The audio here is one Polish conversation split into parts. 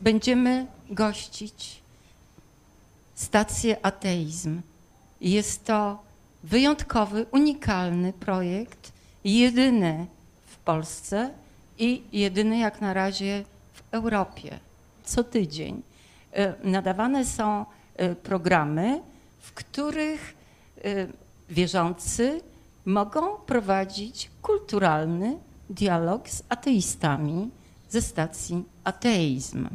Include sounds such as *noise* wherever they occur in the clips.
będziemy gościć stację Ateizm. Jest to wyjątkowy, unikalny projekt, jedyny w Polsce i jedyny jak na razie w Europie. Co tydzień e, nadawane są e, programy, w których e, wierzący mogą prowadzić kulturalny dialog z ateistami ze stacji Ateizm.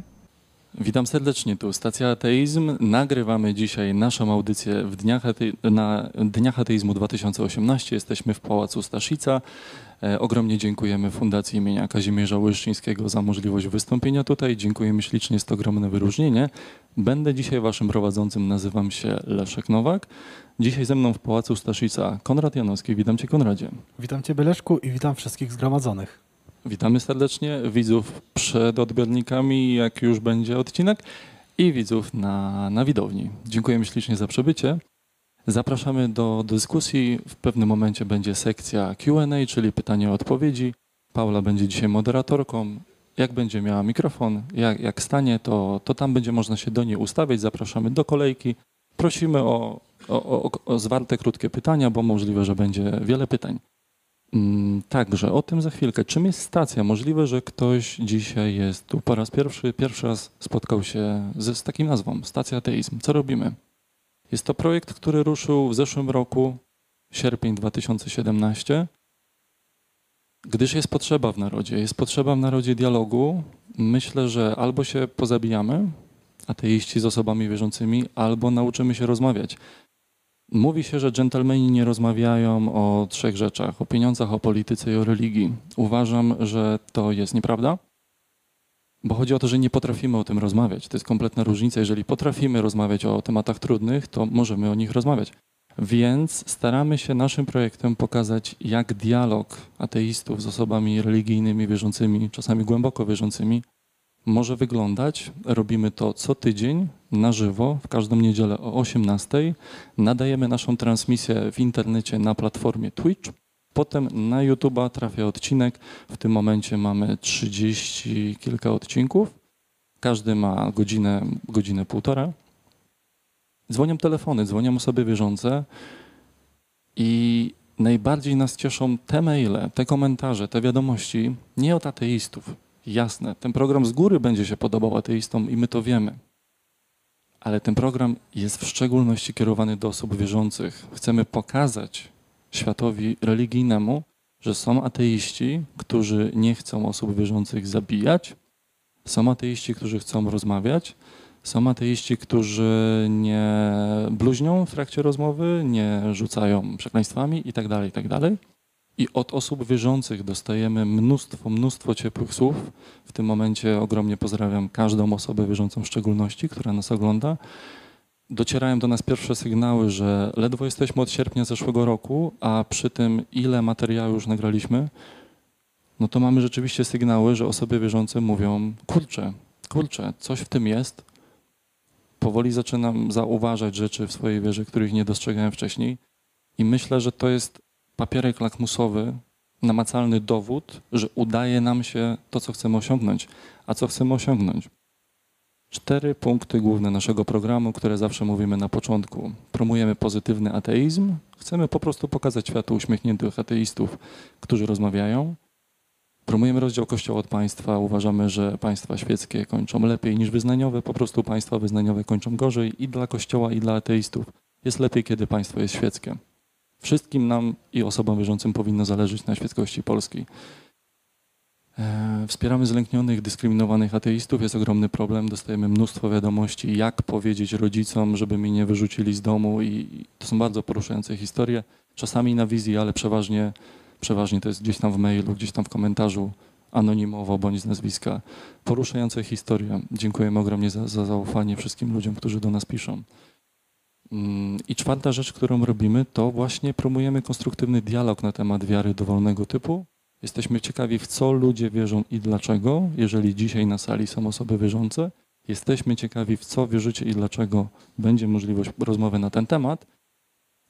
Witam serdecznie, tu stacja Ateizm. Nagrywamy dzisiaj naszą audycję w dniach na Dniach Ateizmu 2018. Jesteśmy w Pałacu Staszica. E, ogromnie dziękujemy Fundacji imienia Kazimierza Łyszczyńskiego za możliwość wystąpienia tutaj. Dziękujemy ślicznie, jest to ogromne wyróżnienie. Będę dzisiaj waszym prowadzącym, nazywam się Leszek Nowak. Dzisiaj ze mną w Pałacu Staszica Konrad Janowski. Witam cię Konradzie. Witam cię Leszku i witam wszystkich zgromadzonych. Witamy serdecznie widzów przed odbiornikami, jak już będzie odcinek, i widzów na, na widowni. Dziękujemy ślicznie za przybycie. Zapraszamy do dyskusji. W pewnym momencie będzie sekcja QA, czyli pytanie-odpowiedzi. Paula będzie dzisiaj moderatorką. Jak będzie miała mikrofon, jak, jak stanie, to, to tam będzie można się do niej ustawiać. Zapraszamy do kolejki. Prosimy o, o, o, o zwarte, krótkie pytania, bo możliwe, że będzie wiele pytań. Mm, także o tym za chwilkę. Czym jest stacja? Możliwe, że ktoś dzisiaj jest tu po raz pierwszy, pierwszy raz spotkał się z, z takim nazwą, Stacja Ateizm. Co robimy? Jest to projekt, który ruszył w zeszłym roku, sierpień 2017, gdyż jest potrzeba w narodzie. Jest potrzeba w narodzie dialogu. Myślę, że albo się pozabijamy, ateiści z osobami wierzącymi, albo nauczymy się rozmawiać. Mówi się, że dżentelmeni nie rozmawiają o trzech rzeczach: o pieniądzach, o polityce i o religii. Uważam, że to jest nieprawda, bo chodzi o to, że nie potrafimy o tym rozmawiać. To jest kompletna różnica. Jeżeli potrafimy rozmawiać o tematach trudnych, to możemy o nich rozmawiać. Więc staramy się naszym projektem pokazać, jak dialog ateistów z osobami religijnymi, wierzącymi, czasami głęboko wierzącymi, może wyglądać. Robimy to co tydzień na żywo, w każdą niedzielę o 18. Nadajemy naszą transmisję w internecie na platformie Twitch. Potem na YouTube'a trafia odcinek. W tym momencie mamy 30 kilka odcinków. Każdy ma godzinę, godzinę półtora. Dzwonią telefony, dzwonią osoby wierzące i najbardziej nas cieszą te maile, te komentarze, te wiadomości nie od ateistów, Jasne, ten program z góry będzie się podobał ateistom i my to wiemy. Ale ten program jest w szczególności kierowany do osób wierzących. Chcemy pokazać światowi religijnemu, że są ateiści, którzy nie chcą osób wierzących zabijać, są ateiści, którzy chcą rozmawiać, są ateiści, którzy nie bluźnią w trakcie rozmowy, nie rzucają przekleństwami itd., tak itd. I od osób wierzących dostajemy mnóstwo, mnóstwo ciepłych słów. W tym momencie ogromnie pozdrawiam każdą osobę wierzącą w szczególności, która nas ogląda. Docierają do nas pierwsze sygnały, że ledwo jesteśmy od sierpnia zeszłego roku, a przy tym ile materiału już nagraliśmy, no to mamy rzeczywiście sygnały, że osoby wierzące mówią, kurczę, kurczę, coś w tym jest. Powoli zaczynam zauważać rzeczy w swojej wierze, których nie dostrzegałem wcześniej. I myślę, że to jest papierek lakmusowy, namacalny dowód, że udaje nam się to, co chcemy osiągnąć. A co chcemy osiągnąć? Cztery punkty główne naszego programu, które zawsze mówimy na początku. Promujemy pozytywny ateizm. Chcemy po prostu pokazać światu uśmiechniętych ateistów, którzy rozmawiają. Promujemy rozdział Kościoła od państwa. Uważamy, że państwa świeckie kończą lepiej niż wyznaniowe. Po prostu państwa wyznaniowe kończą gorzej i dla Kościoła, i dla ateistów. Jest lepiej, kiedy państwo jest świeckie. Wszystkim nam i osobom wierzącym powinno zależeć na świeckości polskiej. E, wspieramy zlęknionych, dyskryminowanych ateistów. Jest ogromny problem. Dostajemy mnóstwo wiadomości, jak powiedzieć rodzicom, żeby mnie nie wyrzucili z domu. I to są bardzo poruszające historie. Czasami na wizji, ale przeważnie, przeważnie to jest gdzieś tam w mailu, gdzieś tam w komentarzu, anonimowo bądź z nazwiska. Poruszające historie. Dziękujemy ogromnie za, za zaufanie wszystkim ludziom, którzy do nas piszą. Mm, I czwarta rzecz, którą robimy, to właśnie promujemy konstruktywny dialog na temat wiary dowolnego typu. Jesteśmy ciekawi, w co ludzie wierzą i dlaczego. Jeżeli dzisiaj na sali są osoby wierzące, jesteśmy ciekawi, w co wierzycie i dlaczego będzie możliwość rozmowy na ten temat.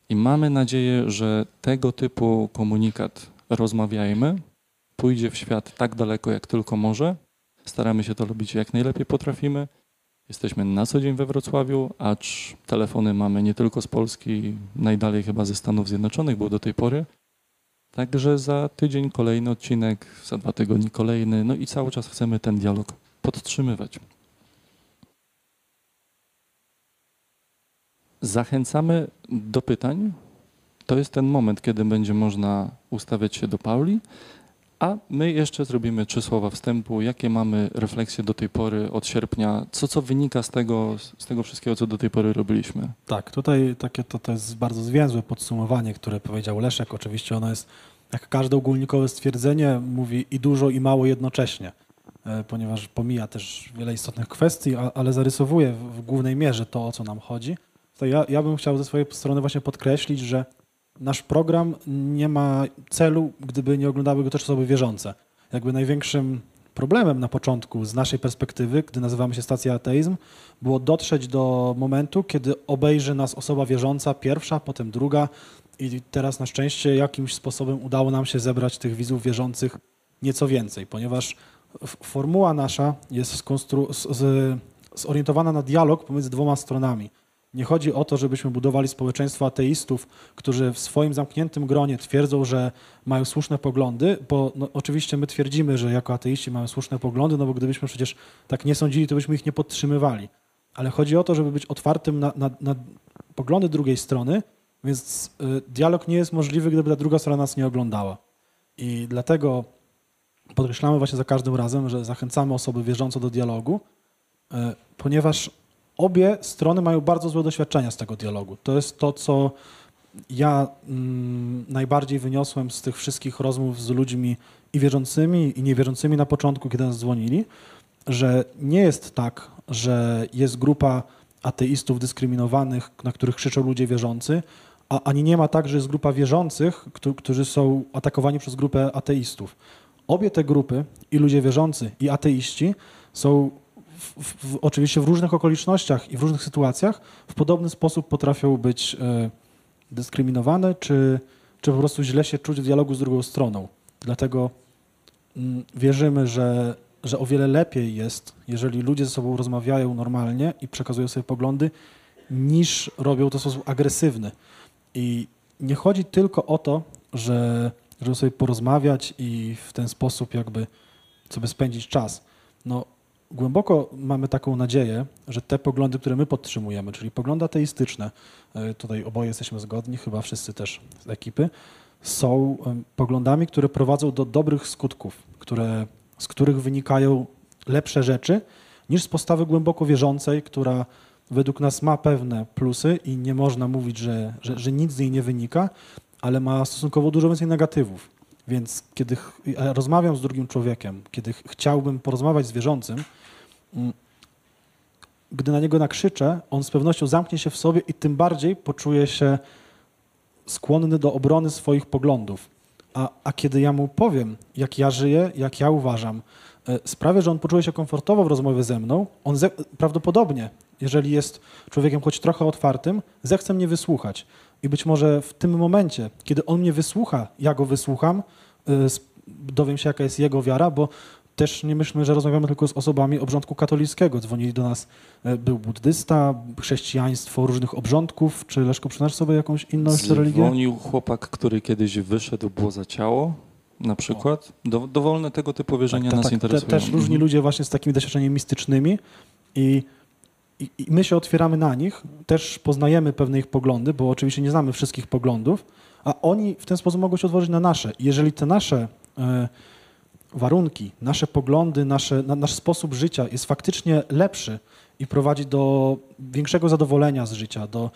I mamy nadzieję, że tego typu komunikat rozmawiajmy, pójdzie w świat tak daleko, jak tylko może. Staramy się to robić jak najlepiej potrafimy. Jesteśmy na co dzień we Wrocławiu, acz telefony mamy nie tylko z Polski, najdalej chyba ze Stanów Zjednoczonych było do tej pory. Także za tydzień kolejny odcinek, za dwa tygodnie kolejny, no i cały czas chcemy ten dialog podtrzymywać. Zachęcamy do pytań. To jest ten moment, kiedy będzie można ustawiać się do Pauli, a my jeszcze zrobimy trzy słowa wstępu. Jakie mamy refleksje do tej pory od sierpnia? Co, co wynika z tego, z tego wszystkiego, co do tej pory robiliśmy? Tak, tutaj takie to, to jest bardzo zwięzłe podsumowanie, które powiedział Leszek. Oczywiście ono jest, jak każde ogólnikowe stwierdzenie, mówi i dużo, i mało jednocześnie, e, ponieważ pomija też wiele istotnych kwestii, ale zarysowuje w głównej mierze to, o co nam chodzi. To ja, ja bym chciał ze swojej strony właśnie podkreślić, że nasz program nie ma celu, gdyby nie oglądały go też osoby wierzące. Jakby największym problemem na początku z naszej perspektywy, gdy nazywamy się Stacja Ateizm, było dotrzeć do momentu, kiedy obejrzy nas osoba wierząca pierwsza, potem druga i teraz na szczęście jakimś sposobem udało nam się zebrać tych widzów wierzących nieco więcej, ponieważ formuła nasza jest skonstru- z, zorientowana na dialog pomiędzy dwoma stronami – nie chodzi o to, żebyśmy budowali społeczeństwo ateistów, którzy w swoim zamkniętym gronie twierdzą, że mają słuszne poglądy, bo no, oczywiście my twierdzimy, że jako ateiści mamy słuszne poglądy, no bo gdybyśmy przecież tak nie sądzili, to byśmy ich nie podtrzymywali. Ale chodzi o to, żeby być otwartym na, na, na poglądy drugiej strony, więc y, dialog nie jest możliwy, gdyby ta druga strona nas nie oglądała. I dlatego podkreślamy właśnie za każdym razem, że zachęcamy osoby wierzące do dialogu, y, ponieważ obie strony mają bardzo złe doświadczenia z tego dialogu. To jest to, co ja mm, najbardziej wyniosłem z tych wszystkich rozmów z ludźmi i wierzącymi, i niewierzącymi na początku, kiedy nas dzwonili, że nie jest tak, że jest grupa ateistów dyskryminowanych, na których krzyczą ludzie wierzący, a ani nie ma tak, że jest grupa wierzących, którzy są atakowani przez grupę ateistów. Obie te grupy, i ludzie wierzący, i ateiści, są w, w, oczywiście w różnych okolicznościach i w różnych sytuacjach w podobny sposób potrafią być e, dyskryminowane, czy, czy po prostu źle się czuć w dialogu z drugą stroną. Dlatego mm, wierzymy, że, że o wiele lepiej jest, jeżeli ludzie ze sobą rozmawiają normalnie i przekazują sobie poglądy, niż robią to w sposób agresywny. I nie chodzi tylko o to, że żeby sobie porozmawiać i w ten sposób jakby sobie spędzić czas. No, głęboko mamy taką nadzieję, że te poglądy, które my podtrzymujemy, czyli poglądy ateistyczne, e, tutaj oboje jesteśmy zgodni, chyba wszyscy też z ekipy, są poglądami, które prowadzą do dobrych skutków, które, z których wynikają lepsze rzeczy niż z postawy głęboko wierzącej, która według nas ma pewne plusy i nie można mówić, że, że, że nic z niej nie wynika, ale ma stosunkowo dużo więcej negatywów. Więc kiedy rozmawiam z drugim człowiekiem, kiedy chciałbym porozmawiać z wierzącym, gdy na niego nakrzyczę, on z pewnością zamknie się w sobie i tym bardziej poczuje się skłonny do obrony swoich poglądów. A, a kiedy ja mu powiem, jak ja żyję, jak ja uważam, e, sprawię, że on poczuje się komfortowo w rozmowie ze mną, on ze, prawdopodobnie, jeżeli jest człowiekiem choć trochę otwartym, zechce mnie wysłuchać. I być może w tym momencie, kiedy on mnie wysłucha, ja go wysłucham, y, dowiem się, jaka jest jego wiara, bo też nie myślmy, że rozmawiamy tylko z osobami obrządku katolickiego. Dzwonili do nas, y, był buddysta, chrześcijaństwo różnych obrządków. Czy Leszko, przynasz sobie jakąś inną jeszcze religię? Dzwonił chłopak, który kiedyś wyszedł, było za ciało, na przykład. Do, dowolne tego typu wierzenia tak, nas tak, interesują. Te, też różni mhm. ludzie właśnie z takimi doświadczeniami mistycznymi i i, my się otwieramy na nich, też poznajemy pewne ich poglądy, bo oczywiście nie znamy wszystkich poglądów, a oni w ten sposób mogą się otworzyć na nasze. Jeżeli te nasze e, warunki, nasze poglądy, nasze, na, nasz sposób życia jest faktycznie lepszy i prowadzi do większego zadowolenia z życia, do,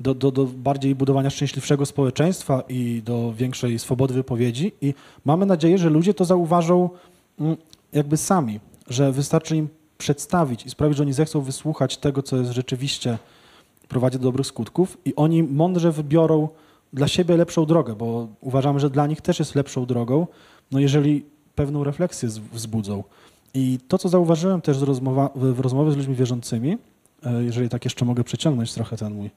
do, do, do bardziej budowania szczęśliwszego społeczeństwa i do większej swobody wypowiedzi. I mamy nadzieję, że ludzie to zauważą mm, jakby sami, że wystarczy im przedstawić i sprawić, że oni zechcą wysłuchać tego, co jest rzeczywiście prowadzi do dobrych skutków i oni mądrze wybiorą dla siebie lepszą drogę, bo uważamy, że dla nich też jest lepszą drogą, no jeżeli pewną refleksję wzbudzą. I to, co zauważyłem też rozmowa, w rozmowie z ludźmi wierzącymi, e, jeżeli tak jeszcze mogę przeciągnąć trochę ten mój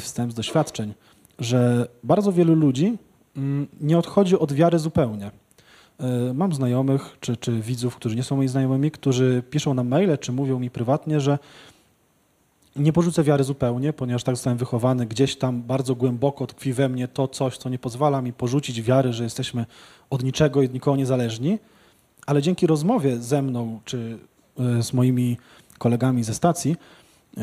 wstęp z doświadczeń, że bardzo wielu ludzi mm, nie odchodzi od wiary zupełnie. y, mam znajomych czy, czy widzów, którzy nie są moimi znajomymi, którzy piszą na maile czy mówią mi prywatnie, że nie porzucę wiary zupełnie, ponieważ tak zostałem wychowany, gdzieś tam bardzo głęboko tkwi we mnie to coś, co nie pozwala mi porzucić wiary, że jesteśmy od niczego i od nikogo niezależni, ale dzięki rozmowie ze mną czy y, z moimi kolegami ze stacji y,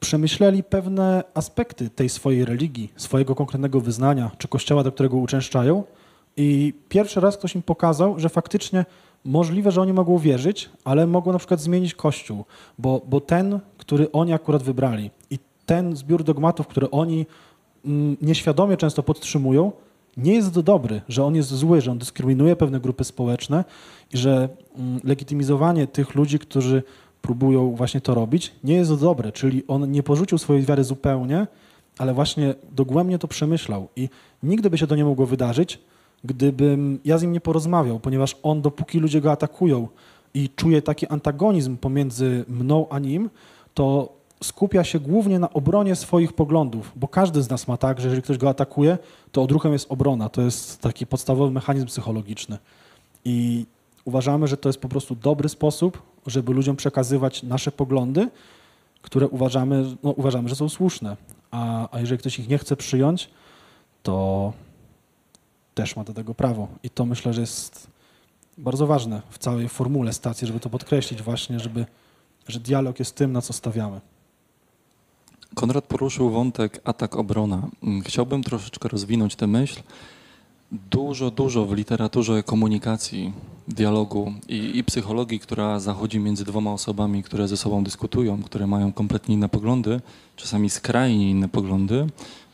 przemyśleli pewne aspekty tej swojej religii, swojego konkretnego wyznania czy kościoła, do którego uczęszczają. I pierwszy raz ktoś im pokazał, że faktycznie możliwe, że oni mogą wierzyć, ale mogą na przykład zmienić kościół, bo, bo ten, który oni akurat wybrali i ten zbiór dogmatów, które oni mm, nieświadomie często podtrzymują, nie jest dobry, że on jest zły, że on dyskryminuje pewne grupy społeczne i że mm, legitymizowanie tych ludzi, którzy próbują właśnie to robić, nie jest dobre, czyli on nie porzucił swojej wiary zupełnie, ale właśnie dogłębnie to przemyślał i nigdy by się to nie mogło wydarzyć, gdybym ja z nim nie porozmawiał, ponieważ on, dopóki ludzie go atakują i czuje taki antagonizm pomiędzy mną a nim, to skupia się głównie na obronie swoich poglądów, bo każdy z nas ma tak, że jeżeli ktoś go atakuje, to odruchem jest obrona. To jest taki podstawowy mechanizm psychologiczny. I uważamy, że to jest po prostu dobry sposób, żeby ludziom przekazywać nasze poglądy, które uważamy, no, uważamy że są słuszne. A, a jeżeli ktoś ich nie chce przyjąć, to też ma do tego prawo. I to myślę, że jest bardzo ważne w całej formule stacji, żeby to podkreślić właśnie, żeby, że dialog jest tym, na co stawiamy. Konrad poruszył wątek atak-obrona. Chciałbym troszeczkę rozwinąć tę myśl. Dużo, dużo w literaturze komunikacji, dialogu i, i, psychologii, która zachodzi między dwoma osobami, które ze sobą dyskutują, które mają kompletnie inne poglądy, czasami skrajnie inne poglądy,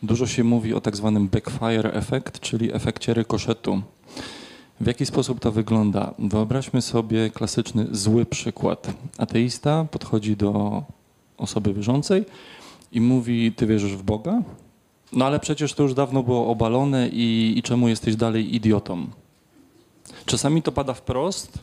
dużo się mówi o tak zwanym backfire effect, czyli efekcie rykoszetu. W jaki sposób to wygląda? Wyobraźmy sobie klasyczny zły przykład. Ateista podchodzi do osoby wierzącej i mówi: Ty wierzysz w Boga? No ale przecież to już dawno było obalone i, i czemu jesteś dalej idiotą? Czasami to pada wprost,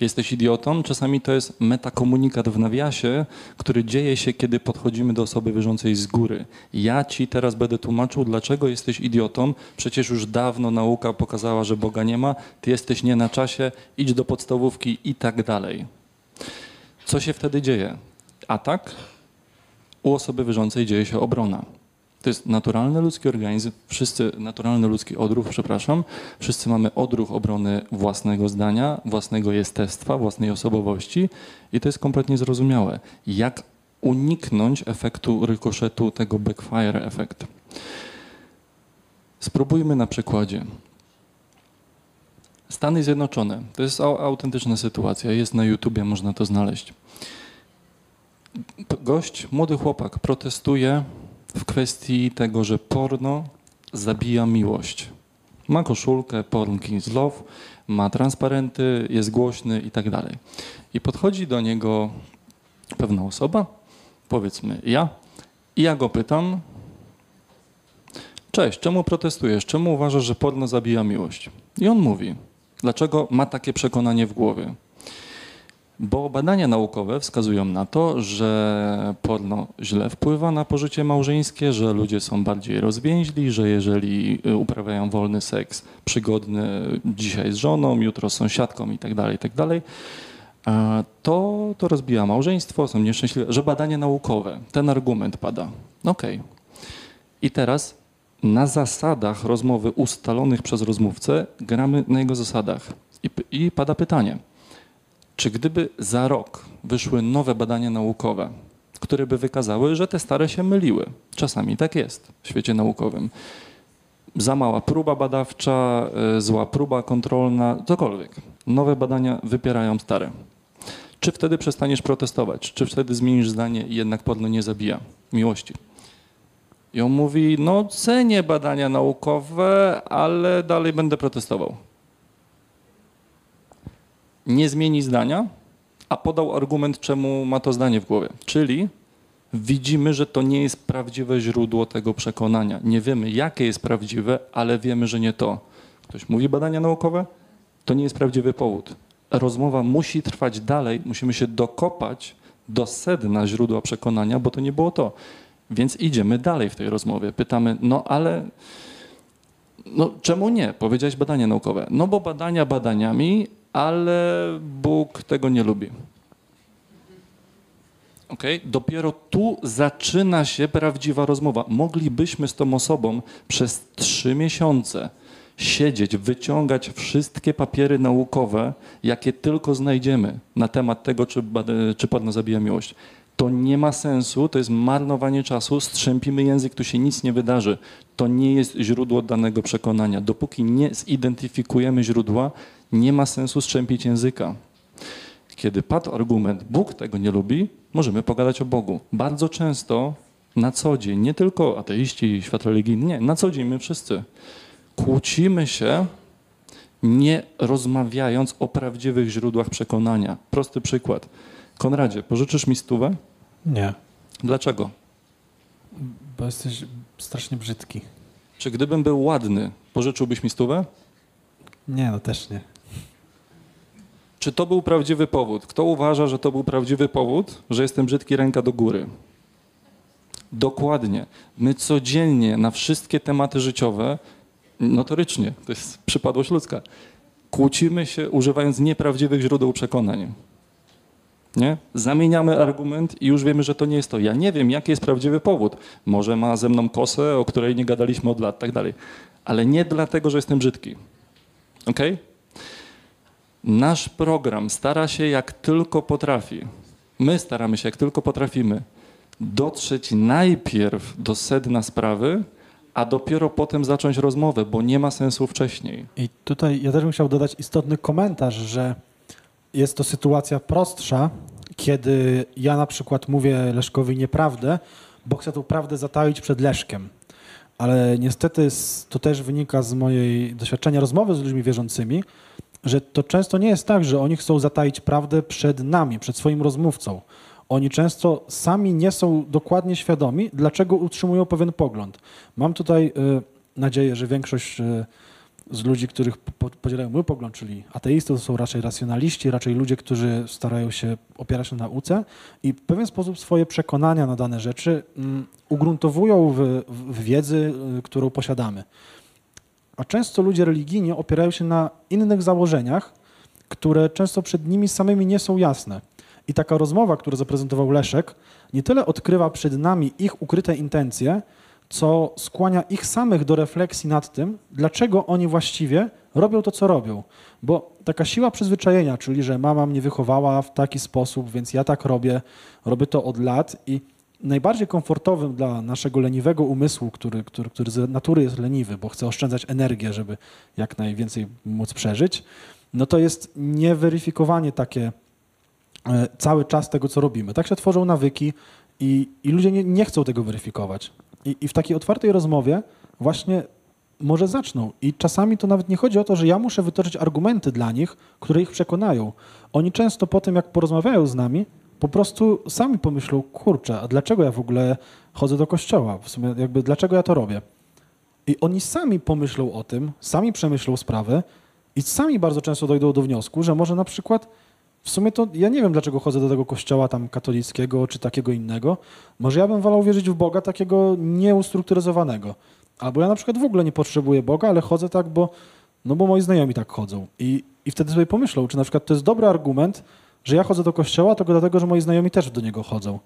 jesteś idiotą, czasami to jest metakomunikat w nawiasie, który dzieje się, kiedy podchodzimy do osoby wierzącej z góry. Ja ci teraz będę tłumaczył, dlaczego jesteś idiotą, przecież już dawno nauka pokazała, że Boga nie ma, ty jesteś nie na czasie, idź do podstawówki i tak dalej. Co się wtedy dzieje? Atak, u osoby wierzącej dzieje się obrona. To jest naturalny ludzki organizm, wszyscy, naturalny ludzki odruch, przepraszam, wszyscy mamy odruch obrony własnego zdania, własnego jestestwa, własnej osobowości i to jest kompletnie zrozumiałe. Jak uniknąć efektu rykoszetu, tego backfire efekt? Spróbujmy na przykładzie. Stany Zjednoczone. To jest autentyczna sytuacja. Jest na YouTubie, można to znaleźć. Gość, młody chłopak, protestuje w kwestii tego, że porno zabija miłość. Ma koszulkę Porn Kings Love, ma transparenty, jest głośny i tak dalej. I podchodzi do niego pewna osoba, powiedzmy ja, i ja go pytam, cześć, czemu protestujesz? Czemu uważasz, że porno zabija miłość? I on mówi, dlaczego ma takie przekonanie w głowie? Bo badania naukowe wskazują na to, że porno źle wpływa na pożycie małżeńskie, że ludzie są bardziej rozwięźli, że jeżeli y, uprawiają wolny seks przygodny dzisiaj z żoną, jutro z sąsiadką itd., tak itd., tak to, to rozbija małżeństwo, są nieszczęśliwe, że badania naukowe, ten argument pada. Okej. Okay. I teraz na zasadach rozmowy ustalonych przez rozmówcę gramy na jego zasadach. I, i pada pytanie – czy gdyby za rok wyszły nowe badania naukowe, które by wykazały, że te stare się myliły, czasami tak jest w świecie naukowym, za mała próba badawcza, e, zła próba kontrolna, cokolwiek. Nowe badania wypierają stare. Czy wtedy przestaniesz protestować? Czy wtedy zmienisz zdanie i jednak podno nie zabija miłości? I on mówi, no cenię badania naukowe, ale dalej będę protestował nie zmieni zdania, a podał argument, czemu ma to zdanie w głowie. Czyli widzimy, że to nie jest prawdziwe źródło tego przekonania. Nie wiemy, jakie jest prawdziwe, ale wiemy, że nie to. Ktoś mówi badania naukowe? To nie jest prawdziwy powód. Rozmowa musi trwać dalej, musimy się dokopać do sedna źródła przekonania, bo to nie było to. Więc idziemy dalej w tej rozmowie. Pytamy, no ale No czemu nie? Powiedziałeś badania naukowe. No bo badania badaniami, ale Bóg tego nie lubi. Okay? Dopiero tu zaczyna się prawdziwa rozmowa. Moglibyśmy z tą osobą przez trzy miesiące siedzieć, wyciągać wszystkie papiery naukowe, jakie tylko znajdziemy na temat tego, czy, czy Pan zabija miłość. To nie ma sensu, to jest marnowanie czasu, strzępimy język, tu się nic nie wydarzy. To nie jest źródło danego przekonania. Dopóki nie zidentyfikujemy źródła, nie ma sensu strzępić języka. Kiedy padł argument, Bóg tego nie lubi, możemy pogadać o Bogu. Bardzo często na co dzień, nie tylko ateiści, świat religijny, nie, na co dzień my wszyscy kłócimy się, nie rozmawiając o prawdziwych źródłach przekonania. Prosty przykład. Konradzie, pożyczysz mi stówę? Nie, Dlaczego? bo jesteś strasznie brzydki. Czy gdybym był ładny, pożyczyłbyś mi stówę? Nie, no też nie. Czy to był prawdziwy powód? Kto uważa, że to był prawdziwy powód, że jestem brzydki ręka do góry? Dokładnie. My codziennie na wszystkie tematy życiowe, notorycznie, to jest przypadłość ludzka, kłócimy się używając nieprawdziwych źródeł przekonań. Nie? Zamieniamy argument i już wiemy, że to nie jest to. Ja nie wiem, jaki jest prawdziwy powód. Może ma ze mną kosę, o której nie gadaliśmy od lat, tak dalej. Ale nie dlatego, że jestem brzydki. Okej? Nasz program stara się jak tylko potrafi, my staramy się jak tylko potrafimy dotrzeć najpierw do sedna sprawy, a dopiero potem zacząć rozmowę, bo nie ma sensu wcześniej. I tutaj ja też bym chciał dodać istotny komentarz, że jest to sytuacja prostsza, kiedy ja na przykład mówię Leszkowi nieprawdę, bo chcę tą prawdę zataić przed Leszkiem. Ale niestety to też wynika z mojej doświadczenia rozmowy z ludźmi wierzącymi, że to często nie jest tak, że oni chcą zataić prawdę przed nami, przed swoim rozmówcą. Oni często sami nie są dokładnie świadomi, dlaczego utrzymują pewien pogląd. Mam tutaj y, nadzieję, że większość y, z ludzi, których po, podzielają mój pogląd, czyli ateistów, są raczej racjonaliści, raczej ludzie, którzy starają się opierać na nauce i w pewien sposób swoje przekonania na dane rzeczy mm, ugruntowują w, w, w wiedzy, y, którą posiadamy. A często ludzie religijni opierają się na innych założeniach, które często przed nimi samymi nie są jasne. I taka rozmowa, którą zaprezentował Leszek, nie tyle odkrywa przed nami ich ukryte intencje, co skłania ich samych do refleksji nad tym, dlaczego oni właściwie robią to, co robią. Bo taka siła przyzwyczajenia, czyli że mama mnie wychowała w taki sposób, więc ja tak robię, robię to od lat i najbardziej komfortowym dla naszego leniwego umysłu, który, który, który z natury jest leniwy, bo chce oszczędzać energię, żeby jak najwięcej móc przeżyć, no to jest nieweryfikowanie takie e, cały czas tego, co robimy. Tak się tworzą nawyki i, i ludzie nie, nie chcą tego weryfikować. I, I w takiej otwartej rozmowie właśnie może zaczną. I czasami to nawet nie chodzi o to, że ja muszę wytoczyć argumenty dla nich, które ich przekonają. Oni często po tym, jak porozmawiają z nami, po prostu sami pomyślą, kurczę, a dlaczego ja w ogóle chodzę do kościoła? W sumie jakby dlaczego ja to robię? I oni sami pomyślą o tym, sami przemyślą sprawę i sami bardzo często dojdą do wniosku, że może na przykład w sumie to ja nie wiem, dlaczego chodzę do tego kościoła tam katolickiego czy takiego innego. Może ja bym wolał wierzyć w Boga takiego nieustrukturyzowanego. Albo ja na przykład w ogóle nie potrzebuję Boga, ale chodzę tak, bo, no bo moi znajomi tak chodzą. I, I wtedy sobie pomyślą, czy na przykład to jest dobry argument, że ja chodzę do kościoła tylko dlatego, że moi znajomi też do niego chodzą.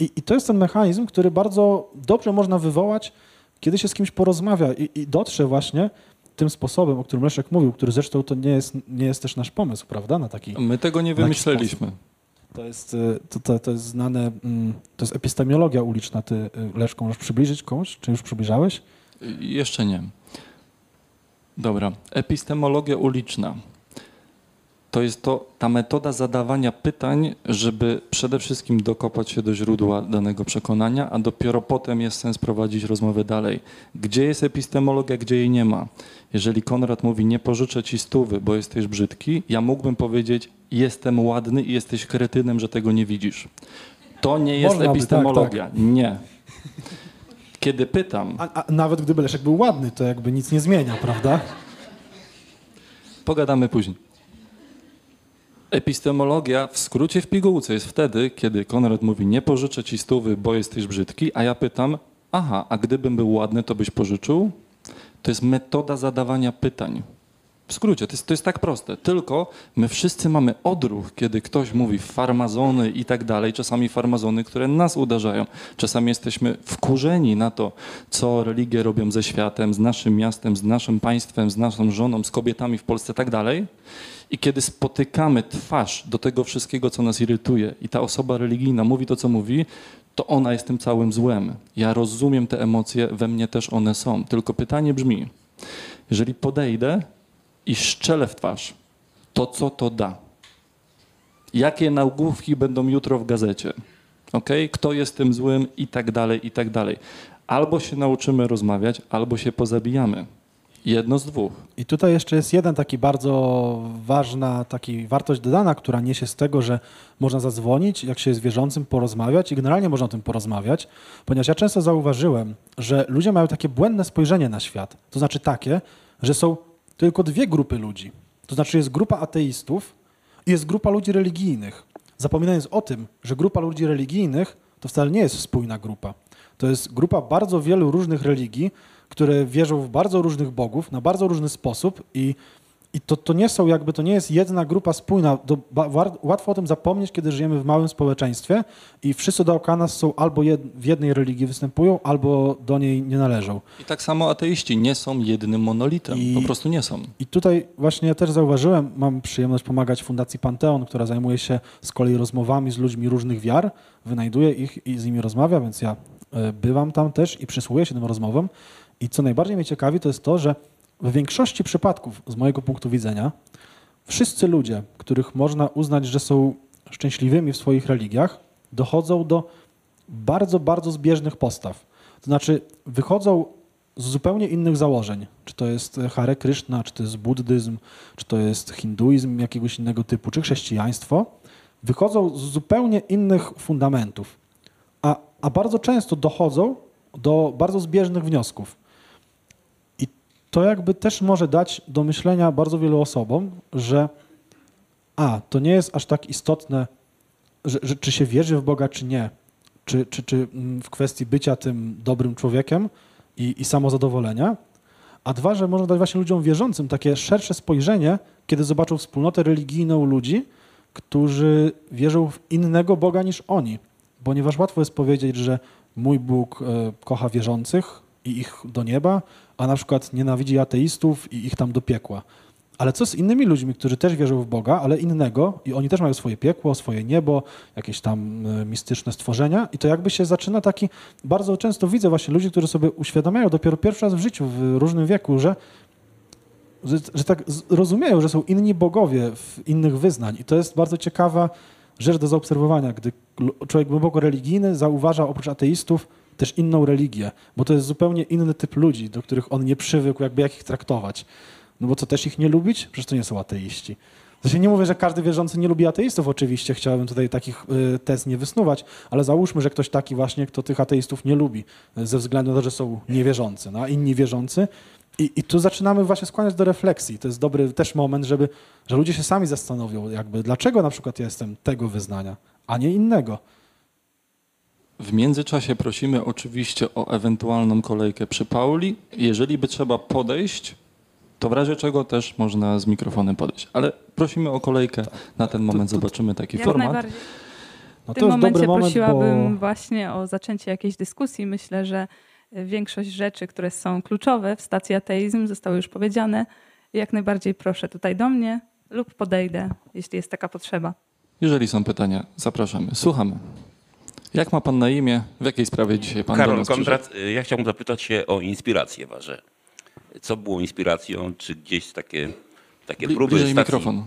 I, I to jest ten mechanizm, który bardzo dobrze można wywołać, kiedy się z kimś porozmawia i, i dotrze właśnie tym sposobem, o którym Leszek mówił, który zresztą to nie jest, nie jest też nasz pomysł, prawda, na taki My tego nie wymyśleliśmy. to jest, y, to, to, to jest znane, mm, to jest epistemiologia uliczna. Ty, y, Leszko, możesz przybliżyć komuś? Czy już przybliżałeś? Y, Jeszcze nie. Dobra. Epistemologia uliczna. To jest to ta metoda zadawania pytań, żeby przede wszystkim dokopać się do źródła danego przekonania, a dopiero potem jest sens prowadzić rozmowę dalej. Gdzie jest epistemologia, gdzie jej nie ma? Jeżeli Konrad mówi, nie pożyczę ci stówy, bo jesteś brzydki, ja mógłbym powiedzieć, jestem ładny i jesteś kretynem, że tego nie widzisz. To nie jest Można by, tak, epistemologia. Nie. Kiedy pytam, A, a nawet gdyby Leszek był ładny, to jakby nic nie zmienia, prawda? Pogadamy później. Epistemologia w skrócie w pigułce jest wtedy, kiedy Konrad mówi nie pożyczę ci stówy, bo jesteś brzydki, a ja pytam, aha, a gdybym był ładny, to byś pożyczył? To jest metoda zadawania pytań. W skrócie, to jest, to jest tak proste. Tylko my wszyscy mamy odruch, kiedy ktoś mówi farmazony i tak dalej, czasami farmazony, które nas uderzają. Czasami jesteśmy wkurzeni na to, co religie robią ze światem, z naszym miastem, z naszym państwem, z naszą żoną, z kobietami w Polsce i tak dalej. I kiedy spotykamy twarz do tego wszystkiego, co nas irytuje, i ta osoba religijna mówi to, co mówi, to ona jest tym całym złem. Ja rozumiem te emocje, we mnie też one są. Tylko pytanie brzmi, jeżeli podejdę i szczelę w twarz, to co to da? Jakie nagłówki będą jutro w gazecie? Okay? Kto jest tym złym i tak dalej, i tak dalej. Albo się nauczymy rozmawiać, albo się pozabijamy. Jedno z dwóch. I tutaj jeszcze jest jeden taki bardzo ważna taki wartość dodana, która niesie z tego, że można zadzwonić, jak się jest wierzącym, porozmawiać i generalnie można o tym porozmawiać, ponieważ ja często zauważyłem, że ludzie mają takie błędne spojrzenie na świat. To znaczy takie, że są tylko dwie grupy ludzi. To znaczy jest grupa ateistów i jest grupa ludzi religijnych. Zapominając o tym, że grupa ludzi religijnych to wcale nie jest spójna grupa. To jest grupa bardzo wielu różnych religii, które wierzą w bardzo różnych bogów, na bardzo różny sposób i, i to, to nie są jakby, to nie jest jedna grupa spójna. Do, ba, łatwo o tym zapomnieć, kiedy żyjemy w małym społeczeństwie i wszyscy dookoła nas są albo jed, w jednej religii występują, albo do niej nie należą. I tak samo ateiści nie są jednym monolitem, I, po prostu nie są. I tutaj właśnie ja też zauważyłem, mam przyjemność pomagać Fundacji Panteon, która zajmuje się z kolei rozmowami z ludźmi różnych wiar, wynajduje ich i z nimi rozmawia, więc ja e, bywam tam też i przysłuchuję się tym rozmowom. I co najbardziej mnie ciekawi, to jest to, że w większości przypadków, z mojego punktu widzenia, wszyscy ludzie, których można uznać, że są szczęśliwymi w swoich religiach, dochodzą do bardzo, bardzo zbieżnych postaw. To znaczy, wychodzą z zupełnie innych założeń. Czy to jest Hare Krishna, czy to jest buddyzm, czy to jest hinduizm jakiegoś innego typu, czy chrześcijaństwo. Wychodzą z zupełnie innych fundamentów, a, a bardzo często dochodzą do bardzo zbieżnych wniosków to jakby też może dać do myślenia bardzo wielu osobom, że a, to nie jest aż tak istotne, że, że czy się wierzy w Boga, czy nie, czy, czy, czy mm, w kwestii bycia tym dobrym człowiekiem i, i samozadowolenia, a dwa, że można dać właśnie ludziom wierzącym takie szersze spojrzenie, kiedy zobaczą wspólnotę religijną ludzi, którzy wierzą w innego Boga niż oni. Ponieważ łatwo jest powiedzieć, że mój Bóg e, kocha wierzących i ich do nieba, a na przykład nienawidzi ateistów i ich tam do piekła. Ale co z innymi ludźmi, którzy też wierzą w Boga, ale innego i oni też mają swoje piekło, swoje niebo, jakieś tam e, mistyczne stworzenia i to jakby się zaczyna taki, bardzo często widzę właśnie ludzi, którzy sobie uświadamiają dopiero pierwszy raz w życiu, w różnym wieku, że, że, że tak rozumieją, że są inni bogowie w innych wyznań i to jest bardzo ciekawa rzecz do zaobserwowania, gdy człowiek głęboko religijny zauważa oprócz ateistów też inną religię, bo to jest zupełnie inny typ ludzi, do których on nie przywykł, jakby jak ich traktować. No bo co, też ich nie lubić? Przecież to nie są ateiści. Zresztą nie mówię, że każdy wierzący nie lubi ateistów, oczywiście, chciałbym tutaj takich y, tez nie wysnuwać, ale załóżmy, że ktoś taki właśnie, kto tych ateistów nie lubi, y, ze względu na to, że są niewierzący, no, a inni wierzący. I, I tu zaczynamy właśnie skłaniać do refleksji. To jest dobry też moment, żeby, że ludzie się sami zastanowią, jakby dlaczego na przykład ja jestem tego wyznania, a nie innego. W międzyczasie prosimy oczywiście o ewentualną kolejkę przy Pauli. Jeżeli by trzeba podejść, to w razie czego też można z mikrofonem podejść. Ale prosimy o kolejkę na ten moment, zobaczymy taki Jak format. No w tym momencie moment, prosiłabym bo... właśnie o zaczęcie jakiejś dyskusji. Myślę, że większość rzeczy, które są kluczowe w stacji ateizm zostały już powiedziane. Jak najbardziej proszę tutaj do mnie lub podejdę, jeśli jest taka potrzeba. Jeżeli są pytania, zapraszamy. Słuchamy. Jak ma pan na imię? W jakiej sprawie dzisiaj pan Karol do nas Kondrat, ja chciałbym zapytać się o inspirację warze. Co było inspiracją? Czy gdzieś takie, takie Bli, próby stacji, mikrofon.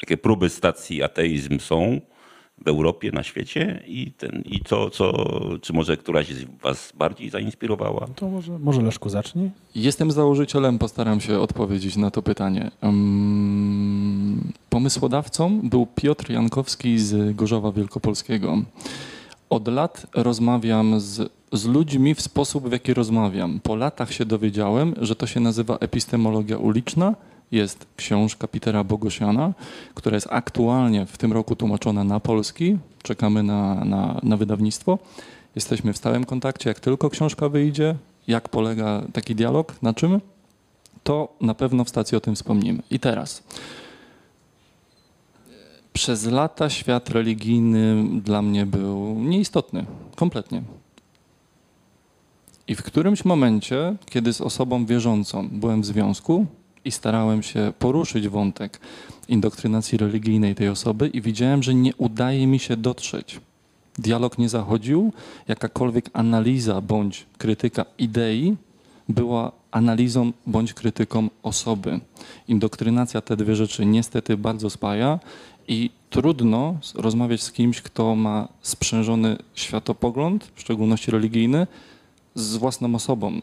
takie próby stacji ateizm są w Europie, na świecie i, ten, i to, co, czy może któraś z was bardziej zainspirowała? To może, może Leszku zacznij? Jestem założycielem, postaram się odpowiedzieć na to pytanie. Um, pomysłodawcą był Piotr Jankowski z Gorzowa Wielkopolskiego. Od lat rozmawiam z, z ludźmi w sposób, w jaki rozmawiam. Po latach się dowiedziałem, że to się nazywa epistemologia uliczna. Jest książka Petera Bogosiana, która jest aktualnie w tym roku tłumaczona na polski. Czekamy na, na, na wydawnictwo. Jesteśmy w stałym kontakcie. Jak tylko książka wyjdzie, jak polega taki dialog? Na czym? to na pewno w stacji o tym wspomnimy. I teraz. Przez lata świat religijny dla mnie był nieistotny, kompletnie. I w którymś momencie, kiedy z osobą wierzącą byłem w związku i starałem się poruszyć wątek indoktrynacji religijnej tej osoby, i widziałem, że nie udaje mi się dotrzeć. Dialog nie zachodził, jakakolwiek analiza bądź krytyka idei była analizą bądź krytyką osoby. Indoktrynacja te dwie rzeczy niestety bardzo spaja i trudno rozmawiać z kimś, kto ma sprzężony światopogląd, w szczególności religijny, z własną osobą.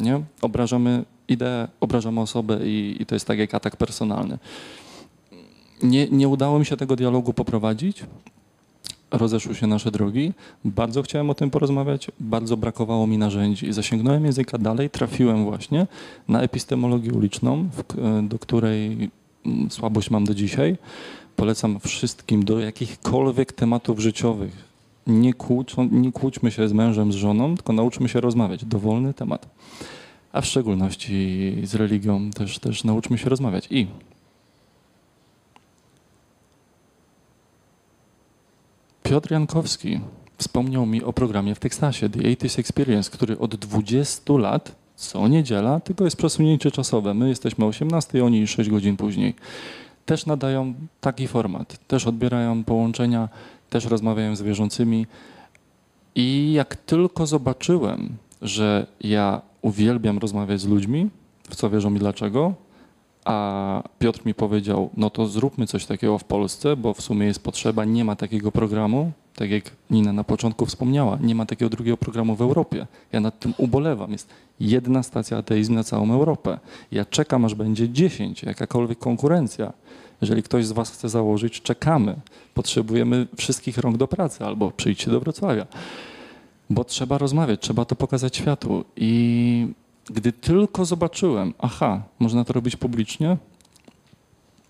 Nie? Obrażamy ideę, obrażamy osobę i, i to jest tak jak atak personalny. Nie, nie udało mi się tego dialogu poprowadzić. Rozeszły się nasze drogi. Bardzo chciałem o tym porozmawiać, bardzo brakowało mi narzędzi. Zasięgnąłem języka dalej, trafiłem właśnie na epistemologię uliczną, w, do której słabość mam do dzisiaj. Polecam wszystkim do jakichkolwiek tematów życiowych. Nie, kłócą, nie kłóćmy się z mężem, z żoną, tylko nauczmy się rozmawiać. Dowolny temat. A w szczególności z religią też, też nauczmy się rozmawiać. I Piotr Jankowski wspomniał mi o programie w Teksasie, The 80s Experience, który od 20 lat, co niedziela, tylko jest przesunięcie czasowe. My jesteśmy o 18, oni 6 godzin później. Też nadają taki format, też odbierają połączenia, też rozmawiają z wierzącymi. I jak tylko zobaczyłem, że ja uwielbiam rozmawiać z ludźmi, w co wierzą i dlaczego, a Piotr mi powiedział, no to zróbmy coś takiego w Polsce, bo w sumie jest potrzeba, nie ma takiego programu, tak jak Nina na początku wspomniała, nie ma takiego drugiego programu w Europie. Ja nad tym ubolewam. Jest jedna stacja ateizmu na całą Europę. Ja czekam, aż będzie 10, jakakolwiek konkurencja. Jeżeli ktoś z Was chce założyć, czekamy. Potrzebujemy wszystkich rąk do pracy albo przyjdźcie do Wrocławia. Bo trzeba rozmawiać, trzeba to pokazać światu. I gdy tylko zobaczyłem, aha, można to robić publicznie,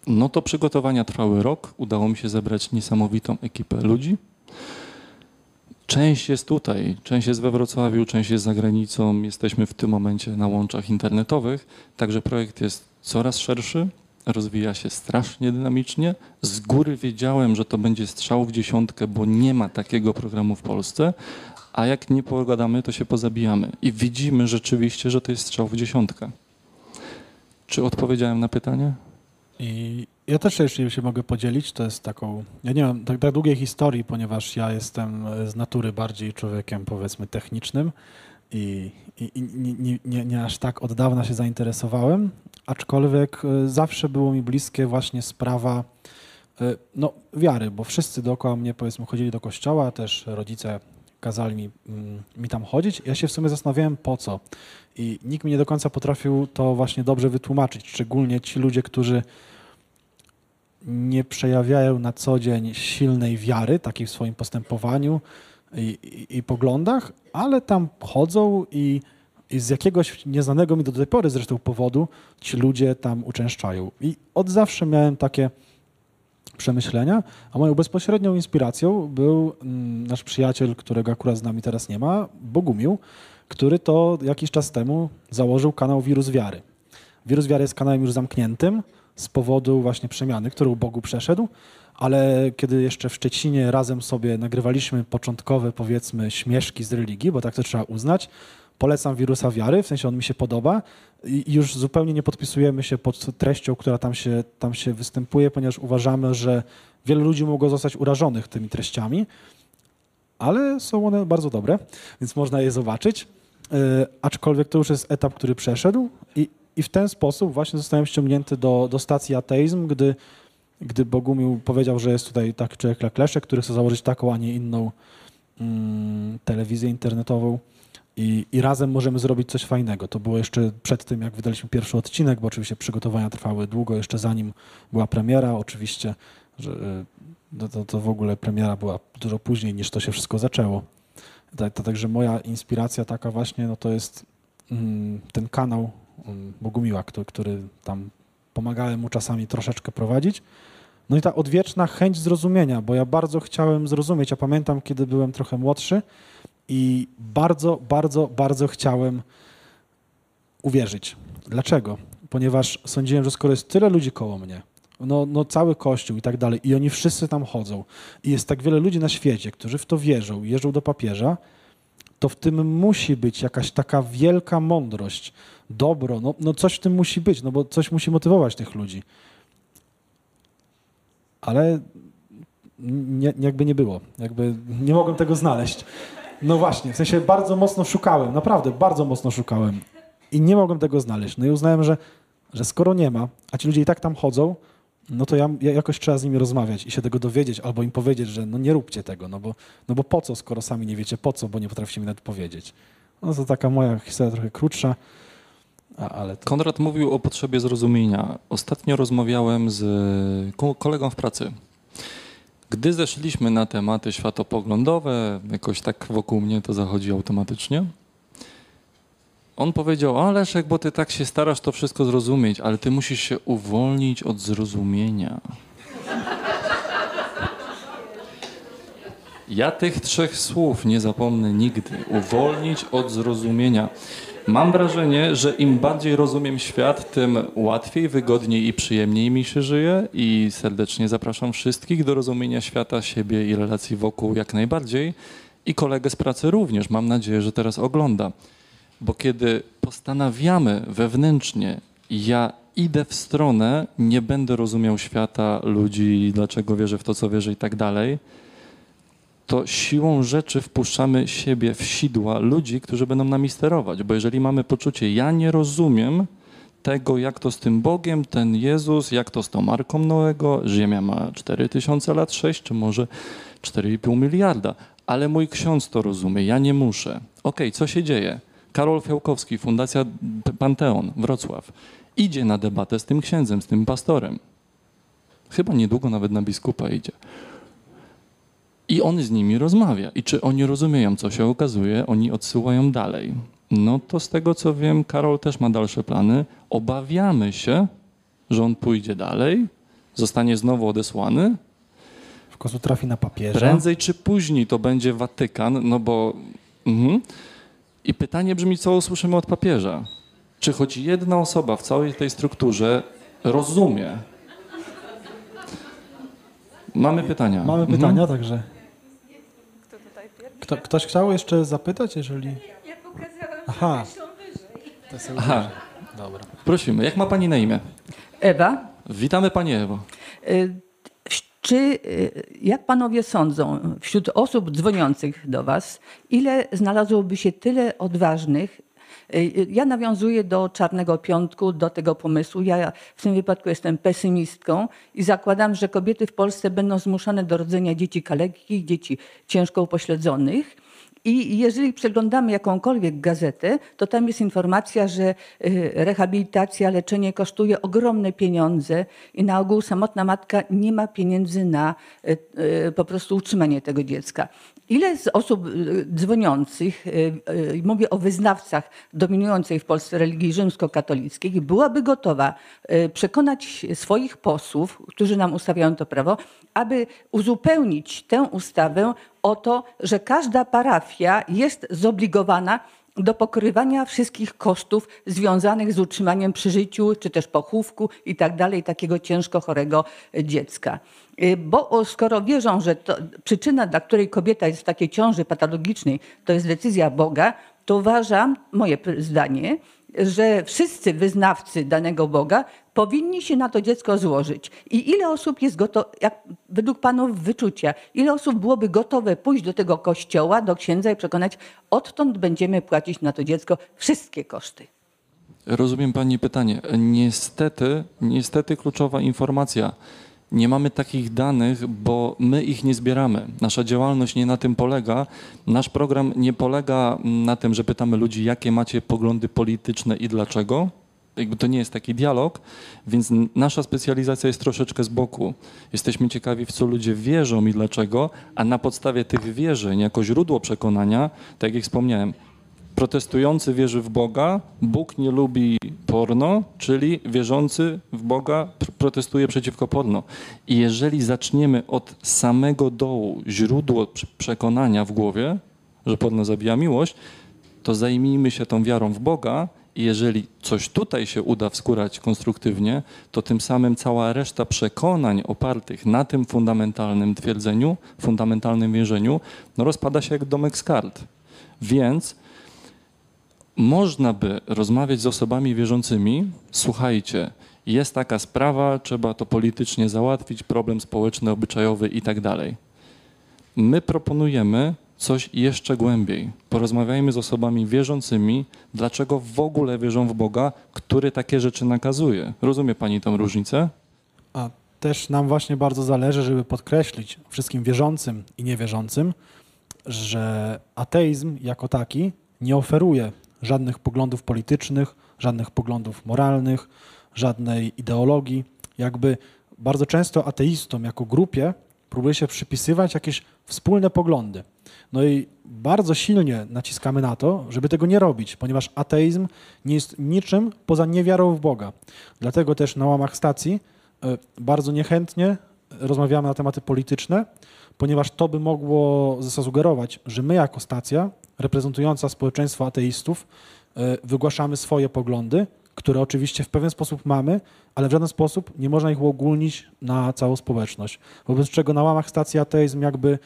no to przygotowania trwały rok. Udało mi się zebrać niesamowitą ekipę ludzi. Część jest tutaj, część jest we Wrocławiu, część jest za granicą. Jesteśmy w tym momencie na łączach internetowych, także projekt jest coraz szerszy, rozwija się strasznie dynamicznie. Z góry wiedziałem, że to będzie strzał w dziesiątkę, bo nie ma takiego programu w Polsce, a jak nie pogadamy, to się pozabijamy. I widzimy rzeczywiście, że to jest strzał w dziesiątkę. Czy odpowiedziałem na pytanie? I ja też jeszcze się mogę podzielić, to jest taką, ja nie mam tak, tak długiej historii, ponieważ ja jestem z natury bardziej człowiekiem powiedzmy technicznym i, i, i nie, nie, nie, aż tak od dawna się zainteresowałem, aczkolwiek e, zawsze było mi bliskie właśnie sprawa e, no, wiary, bo wszyscy dookoła mnie powiedzmy chodzili do kościoła, też rodzice kazali mi, mm, mi tam chodzić. Ja się w sumie zastanawiałem po co. I nikt mi nie do końca potrafił to właśnie dobrze wytłumaczyć, szczególnie ci ludzie, którzy nie przejawiają na co dzień silnej wiary, takiej w swoim postępowaniu i, i, i poglądach, ale tam chodzą i, i, z jakiegoś nieznanego mi do tej pory zresztą powodu ci ludzie tam uczęszczają. I od zawsze miałem takie przemyślenia, a moją bezpośrednią inspiracją był mm, nasz przyjaciel, którego akurat z nami teraz nie ma, Bogumił, który to jakiś czas temu założył kanał Wirus Wiary. Wirus Wiary jest kanałem już zamkniętym z powodu właśnie przemiany, którą Bogu przeszedł, ale kiedy jeszcze w Szczecinie razem sobie nagrywaliśmy początkowe, powiedzmy, śmieszki z religii, bo tak to trzeba uznać, polecam wirusa wiary, w sensie on mi się podoba i już zupełnie nie podpisujemy się pod treścią, która tam się, tam się występuje, ponieważ uważamy, że wiele ludzi mogło zostać urażonych tymi treściami, ale są one bardzo dobre, więc można je zobaczyć. Yy, aczkolwiek to już jest etap, który przeszedł i, i w ten sposób właśnie zostałem ściągnięty do, do stacji ateizm, gdy, gdy Bogumił powiedział, że jest tutaj taki człowiek jak Leszek, który chce założyć taką, a nie inną mm, telewizję internetową i, I, razem możemy zrobić coś fajnego. To było jeszcze przed tym, jak wydaliśmy pierwszy odcinek, bo oczywiście przygotowania trwały długo, jeszcze zanim była premiera. Oczywiście, że e, to, to w ogóle premiera była dużo później niż to się wszystko zaczęło. Tak, także moja inspiracja taka właśnie, no to jest mm, ten kanał Bogumiła, który, który tam pomagałem mu czasami troszeczkę prowadzić. No i ta odwieczna chęć zrozumienia, bo ja bardzo chciałem zrozumieć. Ja pamiętam, kiedy byłem trochę młodszy, i bardzo, bardzo, bardzo chciałem uwierzyć. Dlaczego? ponieważ sądziłem, że skoro jest tyle ludzi koło mnie, no, no cały kościół i tak dalej, i oni wszyscy tam chodzą, i jest tak wiele ludzi na świecie, którzy w to wierzą, jeżdżą do papieża, to w tym musi być jakaś taka wielka mądrość, dobro, no, no coś w tym musi być, no bo coś musi motywować tych ludzi. Ale nie, jakby nie było, jakby nie mogłem tego znaleźć. No właśnie, w sensie bardzo mocno szukałem, naprawdę bardzo mocno szukałem i nie mogłem tego znaleźć. No i uznałem, że, że skoro nie ma, a ci ludzie i tak tam chodzą, no to ja, ja jakoś trzeba z nimi rozmawiać i się tego dowiedzieć, albo im powiedzieć, że no nie róbcie tego, no bo, no bo po co, skoro sami nie wiecie po co, bo nie potraficie mi nawet powiedzieć. No to taka moja historia trochę krótsza, a, ale to... Konrad mówił o potrzebie zrozumienia. Ostatnio rozmawiałem z ko- kolegą w pracy. Gdy zeszliśmy na tematy światopoglądowe, jakoś tak wokół mnie to zachodzi automatycznie. On powiedział, a Leszek, bo ty tak się starasz to wszystko zrozumieć, ale ty musisz się uwolnić od zrozumienia. Ja tych trzech słów nie zapomnę nigdy. Uwolnić od zrozumienia. Mam wrażenie, że im bardziej rozumiem świat, tym łatwiej, wygodniej i przyjemniej mi się żyje i serdecznie zapraszam wszystkich do rozumienia świata, siebie i relacji wokół jak najbardziej i kolegę z pracy również. Mam nadzieję, że teraz ogląda. Bo kiedy postanawiamy wewnętrznie, ja idę w stronę, nie będę rozumiał świata, ludzi, dlaczego wierzę w to, co wierzę i tak dalej, to siłą rzeczy wpuszczamy siebie w sidła ludzi, którzy będą nami sterować. Bo jeżeli mamy poczucie, ja nie rozumiem tego, jak to z tym Bogiem, ten Jezus, jak to z tą Marką Noego, Ziemia ma 4000 lat, 6 czy może 4,5 miliarda, ale mój ksiądz to rozumie, ja nie muszę. Okej, co się dzieje? Karol Fiałkowski, Fundacja Panteon, Wrocław, idzie na debatę z tym księdzem, z tym pastorem. Chyba niedługo nawet na biskupa idzie. I on z nimi rozmawia. I czy oni rozumieją, co się okazuje, oni odsyłają dalej. No to z tego co wiem, Karol też ma dalsze plany. Obawiamy się, że on pójdzie dalej, zostanie znowu odesłany. W końcu trafi na papieża. Prędzej czy później to będzie Watykan, no bo. Mhm. I pytanie brzmi, co usłyszymy od papieża? Czy choć jedna osoba w całej tej strukturze rozumie? Mamy pytania. Mamy Mhm. pytania, także... Kto, ktoś chciał jeszcze zapytać, jeżeli... Ja pokazałam, Aha. że są wyżej. To są Aha, Dobra. prosimy. Jak ma pani na imię? Ewa, Witamy Pani Ewo. y, czy, y, jak panowie sądzą, wśród osób dzwoniących do was, ile znalazłoby się tyle odważnych? Y, Ja nawiązuję do Czarnego Piątku, do tego pomysłu. Ja w tym wypadku jestem pesymistką i zakładam, że kobiety w Polsce będą zmuszane do rodzenia dzieci kalekkich, dzieci ciężko upośledzonych. I jeżeli przeglądamy jakąkolwiek gazetę, to tam jest informacja, że y, rehabilitacja, leczenie kosztuje ogromne pieniądze i na ogół samotna matka nie ma pieniędzy na y, y, po prostu utrzymanie tego dziecka. Ile z osób y, dzwoniących, y, y, mówię o wyznawcach dominującej w Polsce religii rzymskokatolickiej, byłaby gotowa przekonać swoich posłów, którzy nam ustawiają to prawo, aby uzupełnić tę ustawę o to, że każda parafia jest zobligowana do pokrywania wszystkich kosztów związanych z utrzymaniem przy życiu, czy też pochówku i tak dalej takiego ciężko chorego dziecka. Y, Bo skoro wierzą, że przyczyna, dla której kobieta jest w takiej ciąży patologicznej, to jest decyzja Boga, to uważam, moje zdanie, że wszyscy wyznawcy danego Boga powinni się na to dziecko złożyć. I ile osób jest gotowe, jak według panów wyczucia, ile osób byłoby gotowe pójść do tego kościoła, do księdza i przekonać, odtąd będziemy płacić na to dziecko wszystkie koszty. Rozumiem Pani pytanie. Niestety, niestety kluczowa informacja. Nie mamy takich danych, bo my ich nie zbieramy. Nasza działalność nie na tym polega. Nasz program nie polega na tym, że pytamy ludzi, jakie macie poglądy polityczne i dlaczego. Jakby to nie jest taki dialog, więc nasza specjalizacja jest troszeczkę z boku. Jesteśmy ciekawi, w co ludzie wierzą i dlaczego, a na podstawie tych wierzeń, jako źródło przekonania, tak jak wspomniałem, protestujący wierzy w Boga, Bóg nie lubi porno, czyli wierzący w Boga pr- protestuje przeciwko porno. I jeżeli zaczniemy od samego dołu, źródło prze- przekonania w głowie, że porno zabija miłość, to zajmijmy się tą wiarą w Boga I jeżeli coś tutaj się uda wskórać konstruktywnie, to tym samym cała reszta przekonań opartych na tym fundamentalnym twierdzeniu, fundamentalnym wierzeniu, no rozpada się jak domek z kart. Więc można by rozmawiać z osobami wierzącymi, słuchajcie, jest taka sprawa, trzeba to politycznie załatwić, problem społeczny, obyczajowy i tak dalej. My proponujemy coś jeszcze głębiej. Porozmawiajmy z osobami wierzącymi, dlaczego w ogóle wierzą w Boga, który takie rzeczy nakazuje. Rozumie pani tą różnicę? A też nam właśnie bardzo zależy, żeby podkreślić wszystkim wierzącym i niewierzącym, że ateizm jako taki nie oferuje żadnych poglądów politycznych, żadnych poglądów moralnych, żadnej ideologii. Jakby bardzo często ateistom jako grupie próbuje się przypisywać jakieś wspólne poglądy. No i bardzo silnie naciskamy na to, żeby tego nie robić, ponieważ ateizm nie jest niczym poza niewiarą w Boga. Dlatego też na łamach stacji e, bardzo niechętnie rozmawiamy na tematy polityczne, ponieważ to by mogło zasugerować, że my jako stacja reprezentująca społeczeństwo ateistów e, wygłaszamy swoje poglądy, które oczywiście w pewien sposób mamy, ale w żaden sposób nie można ich uogólnić na całą społeczność. Wobec czego na łamach stacji ateizm jakby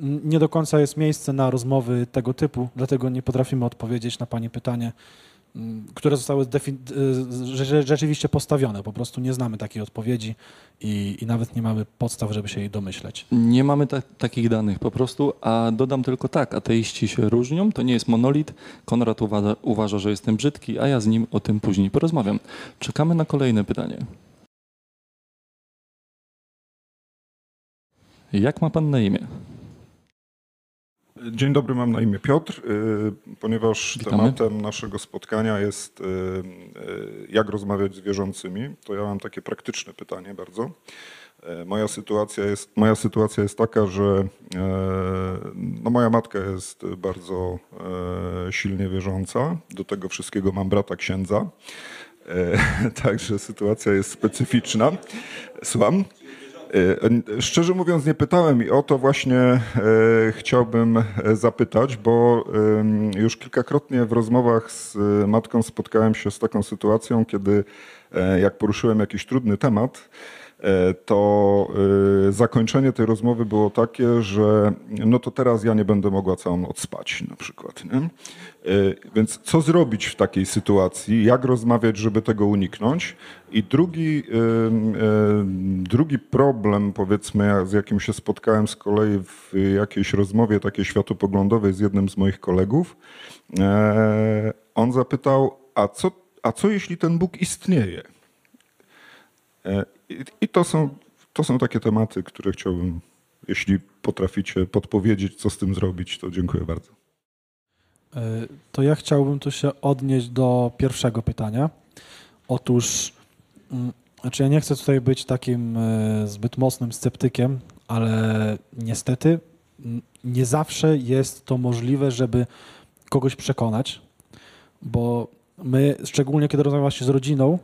mm, nie do końca jest miejsce na rozmowy tego typu, dlatego nie potrafimy odpowiedzieć na Pani pytanie, które zostały y, rze- rzeczywiście postawione. Po prostu nie znamy takiej odpowiedzi i, i nawet nie mamy podstaw, żeby się jej domyśleć. Nie mamy ta- takich danych po prostu, a dodam tylko tak, ateiści się różnią, to nie jest monolit. Konrad uważa, uważa, że jestem brzydki, a ja z nim o tym później porozmawiam. Czekamy na kolejne pytanie. Jak ma pan na imię? Dzień dobry, mam na imię Piotr. y, Ponieważ Witamy. tematem naszego spotkania jest y, y, jak rozmawiać z wierzącymi, to ja mam takie praktyczne pytanie bardzo. Moja sytuacja jest, moja sytuacja jest taka, że no moja matka jest bardzo silnie wierząca. Do tego wszystkiego mam brata księdza. *laughs* Także sytuacja jest specyficzna. Słucham? E, Szczerze mówiąc, nie pytałem i o to właśnie e, chciałbym e, zapytać, bo już kilkakrotnie w rozmowach z matką spotkałem się z taką sytuacją, kiedy jak poruszyłem jakiś trudny temat, to e, zakończenie tej rozmowy było takie, że no to teraz ja nie będę mogła całą noc spać na przykład. Nie? E, Więc co zrobić w takiej sytuacji? Jak rozmawiać, żeby tego uniknąć? I drugi, drugi problem, powiedzmy, z jakim się spotkałem z kolei w jakiejś rozmowie takiej światopoglądowej z jednym z moich kolegów, e, on zapytał, a co, a co jeśli ten Bóg istnieje? I, to, są, to są takie tematy, które chciałbym, jeśli potraficie podpowiedzieć, co z tym zrobić, to dziękuję bardzo. E, To ja chciałbym tu się odnieść do pierwszego pytania. Otóż, mm, znaczy ja nie chcę tutaj być takim e, zbyt mocnym sceptykiem, ale niestety mm, nie zawsze jest to możliwe, żeby kogoś przekonać, bo my, szczególnie kiedy rozmawiamy się z rodziną,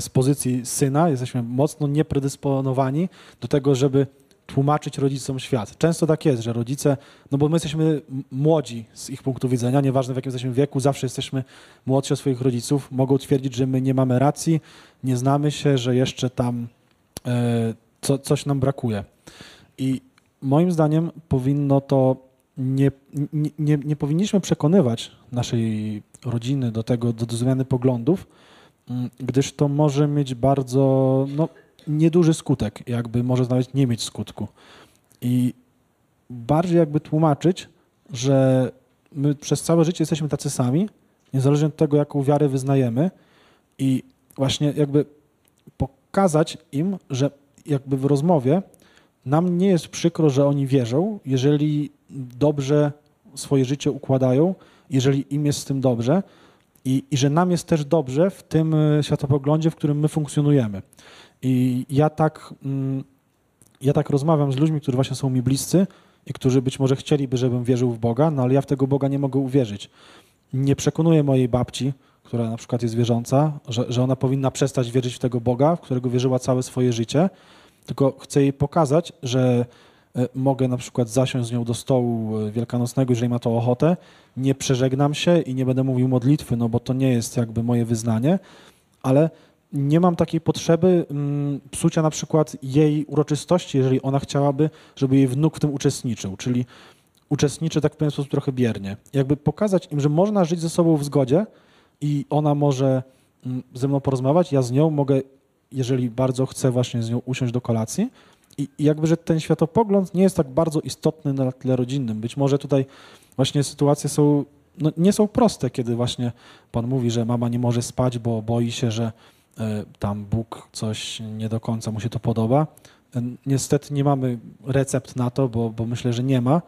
z pozycji syna, jesteśmy mocno niepredysponowani do tego, żeby tłumaczyć rodzicom świat. Często tak jest, że rodzice, no bo my jesteśmy młodzi z ich punktu widzenia, nieważne w jakim jesteśmy wieku, zawsze jesteśmy młodsi od swoich rodziców, mogą twierdzić, że my nie mamy racji, nie znamy się, że jeszcze tam e, co, coś nam brakuje. I moim zdaniem powinno to nie, nie, nie, nie powinniśmy przekonywać naszej rodziny do tego, do, do zmiany poglądów, gdyż to może mieć bardzo no, nieduży skutek, jakby może nawet nie mieć skutku. I bardziej jakby tłumaczyć, że my przez całe życie jesteśmy tacy sami, niezależnie od tego, jaką wiarę wyznajemy i właśnie jakby pokazać im, że jakby w rozmowie nam nie jest przykro, że oni wierzą, jeżeli dobrze swoje życie układają, jeżeli im jest z tym dobrze i, i że nam jest też dobrze w tym e, światopoglądzie, w którym my funkcjonujemy. I ja tak, mm, ja tak rozmawiam z ludźmi, którzy właśnie są mi bliscy i którzy być może chcieliby, żebym wierzył w Boga, no ale ja w tego Boga nie mogę uwierzyć. Nie przekonuję mojej babci, która na przykład jest wierząca, że, że ona powinna przestać wierzyć w tego Boga, w którego wierzyła całe swoje życie, tylko chcę jej pokazać, że mogę na przykład zasiąść z nią do stołu e, wielkanocnego, jeżeli ma to ochotę, nie przeżegnam się i nie będę mówił modlitwy, no bo to nie jest jakby moje wyznanie, ale nie mam takiej potrzeby mm, psucia na przykład jej uroczystości, jeżeli ona chciałaby, żeby jej wnuk w tym uczestniczył, czyli uczestniczy tak w sposób trochę biernie. Jakby pokazać im, że można żyć ze sobą w zgodzie i ona może mm, ze mną porozmawiać, ja z nią mogę, jeżeli bardzo chcę właśnie z nią usiąść do kolacji i, jakby, że ten światopogląd nie jest tak bardzo istotny na tle rodzinnym. Być może tutaj właśnie sytuacje są, no, nie są proste, kiedy właśnie pan mówi, że mama nie może spać, bo boi się, że e, tam Bóg coś nie do końca mu się to podoba. E, Niestety nie mamy recept na to, bo, bo myślę, że nie ma,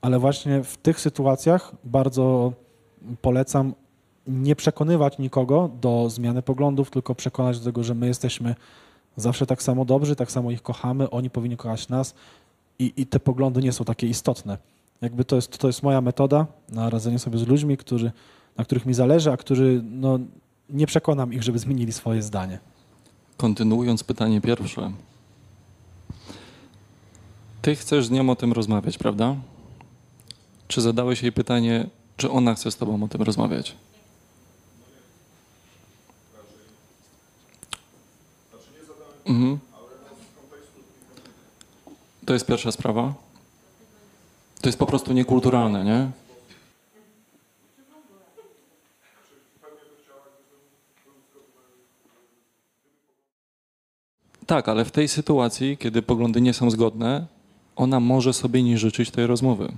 ale właśnie w tych sytuacjach bardzo polecam nie przekonywać nikogo do zmiany poglądów, tylko przekonać do tego, że my jesteśmy zawsze tak samo dobrzy, tak samo ich kochamy, oni powinni kochać nas i, i te poglądy nie są takie istotne. Jakby to jest, to jest moja metoda na radzenie sobie z ludźmi, którzy, na których mi zależy, a którzy no, nie przekonam ich, żeby zmienili swoje zdanie. Kontynuując pytanie pierwsze. Ty chcesz z nią o tym rozmawiać, prawda? Czy zadałeś jej pytanie, czy ona chce z tobą o tym rozmawiać? Mhm. To jest pierwsza sprawa. To jest po prostu niekulturalne, nie? Tak, ale w tej sytuacji, kiedy poglądy nie są zgodne, ona może sobie nie życzyć tej rozmowy.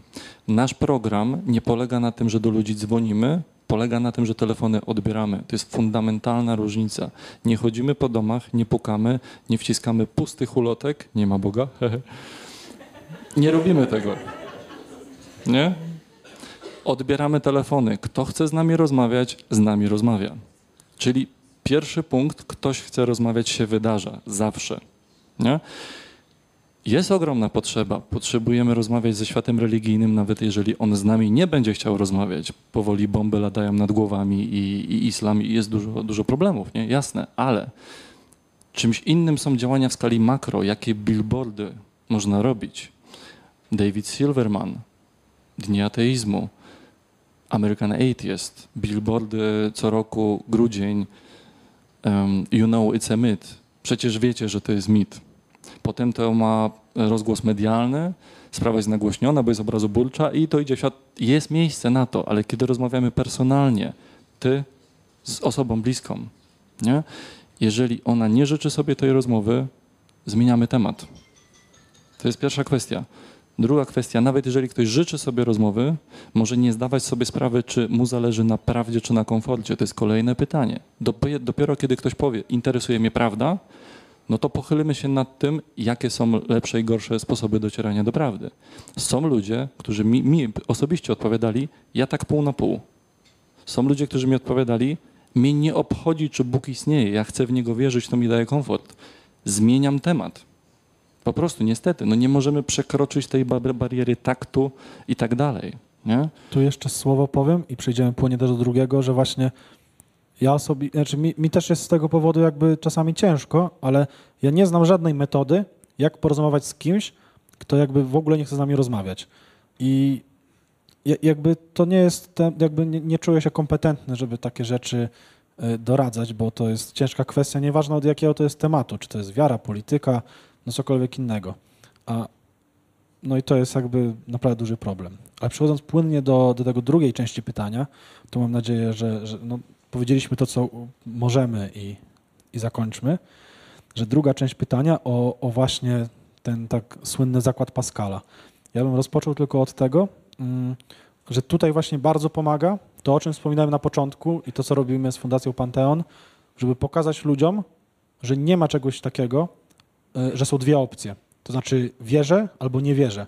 Nasz program nie polega na tym, że do ludzi dzwonimy, polega na tym, że telefony odbieramy. To jest fundamentalna różnica. Nie chodzimy po domach, nie pukamy, nie wciskamy pustych ulotek, nie ma Boga. *laughs* nie robimy tego. Nie? Odbieramy telefony. Kto chce z nami rozmawiać, z nami rozmawia. Czyli pierwszy punkt, ktoś chce rozmawiać, się wydarza. Zawsze. Nie? Jest ogromna potrzeba. Potrzebujemy rozmawiać ze światem religijnym, nawet jeżeli on z nami nie będzie chciał rozmawiać. Powoli bomby latają nad głowami i, i islam i jest dużo, dużo problemów, nie? Jasne, ale czymś innym są działania w skali makro, jakie billboardy można robić. David Silverman, Dni ateizmu, American Atheist, billboardy co roku, grudzień, um, you know it's a myth. Przecież wiecie, że to jest mit. Potem to ma rozgłos medialny, sprawa jest nagłośniona, bo jest obrazoburcza i to idzie w świat. Jest miejsce na to, ale kiedy rozmawiamy personalnie, ty z osobą bliską, nie? jeżeli ona nie życzy sobie tej rozmowy, zmieniamy temat. To jest pierwsza kwestia. Druga kwestia, nawet jeżeli ktoś życzy sobie rozmowy, może nie zdawać sobie sprawy, czy mu zależy na prawdzie, czy na komforcie. To jest kolejne pytanie. Dopiero, kiedy ktoś powie, interesuje mnie prawda, no to pochylimy się nad tym, jakie są lepsze i gorsze sposoby docierania do prawdy. Są ludzie, którzy mi, mi osobiście odpowiadali, ja tak pół na pół. Są ludzie, którzy mi odpowiadali, mnie nie obchodzi, czy Bóg istnieje, ja chcę w Niego wierzyć, to mi daje komfort. Zmieniam temat. Po prostu, niestety, no nie możemy przekroczyć tej bar- bariery taktu i tak dalej. Nie? Tu jeszcze słowo powiem i przejdziemy płynnie też do drugiego, że właśnie ja sobie, znaczy mi, mi też jest z tego powodu jakby czasami ciężko, ale ja nie znam żadnej metody, jak porozmawiać z kimś, kto jakby w ogóle nie chce z nami rozmawiać. I ja- jakby to nie jest, jakby nie, nie czuję się kompetentny, żeby takie rzeczy y, doradzać, bo to jest ciężka kwestia, nieważne od jakiego to jest tematu, czy to jest wiara, polityka, no cokolwiek innego. A, no i to jest jakby naprawdę duży problem. Ale przechodząc płynnie do, do tego drugiej części pytania, to mam nadzieję, że, że no, powiedzieliśmy to, co możemy i, i zakończmy, że druga część pytania o, o właśnie ten tak słynny zakład Pascala. Ja bym rozpoczął tylko od tego, mm, że tutaj właśnie bardzo pomaga to, o czym wspominałem na początku i to, co robimy z Fundacją Panteon, żeby pokazać ludziom, że nie ma czegoś takiego, że są dwie opcje. To znaczy wierzę albo nie wierzę,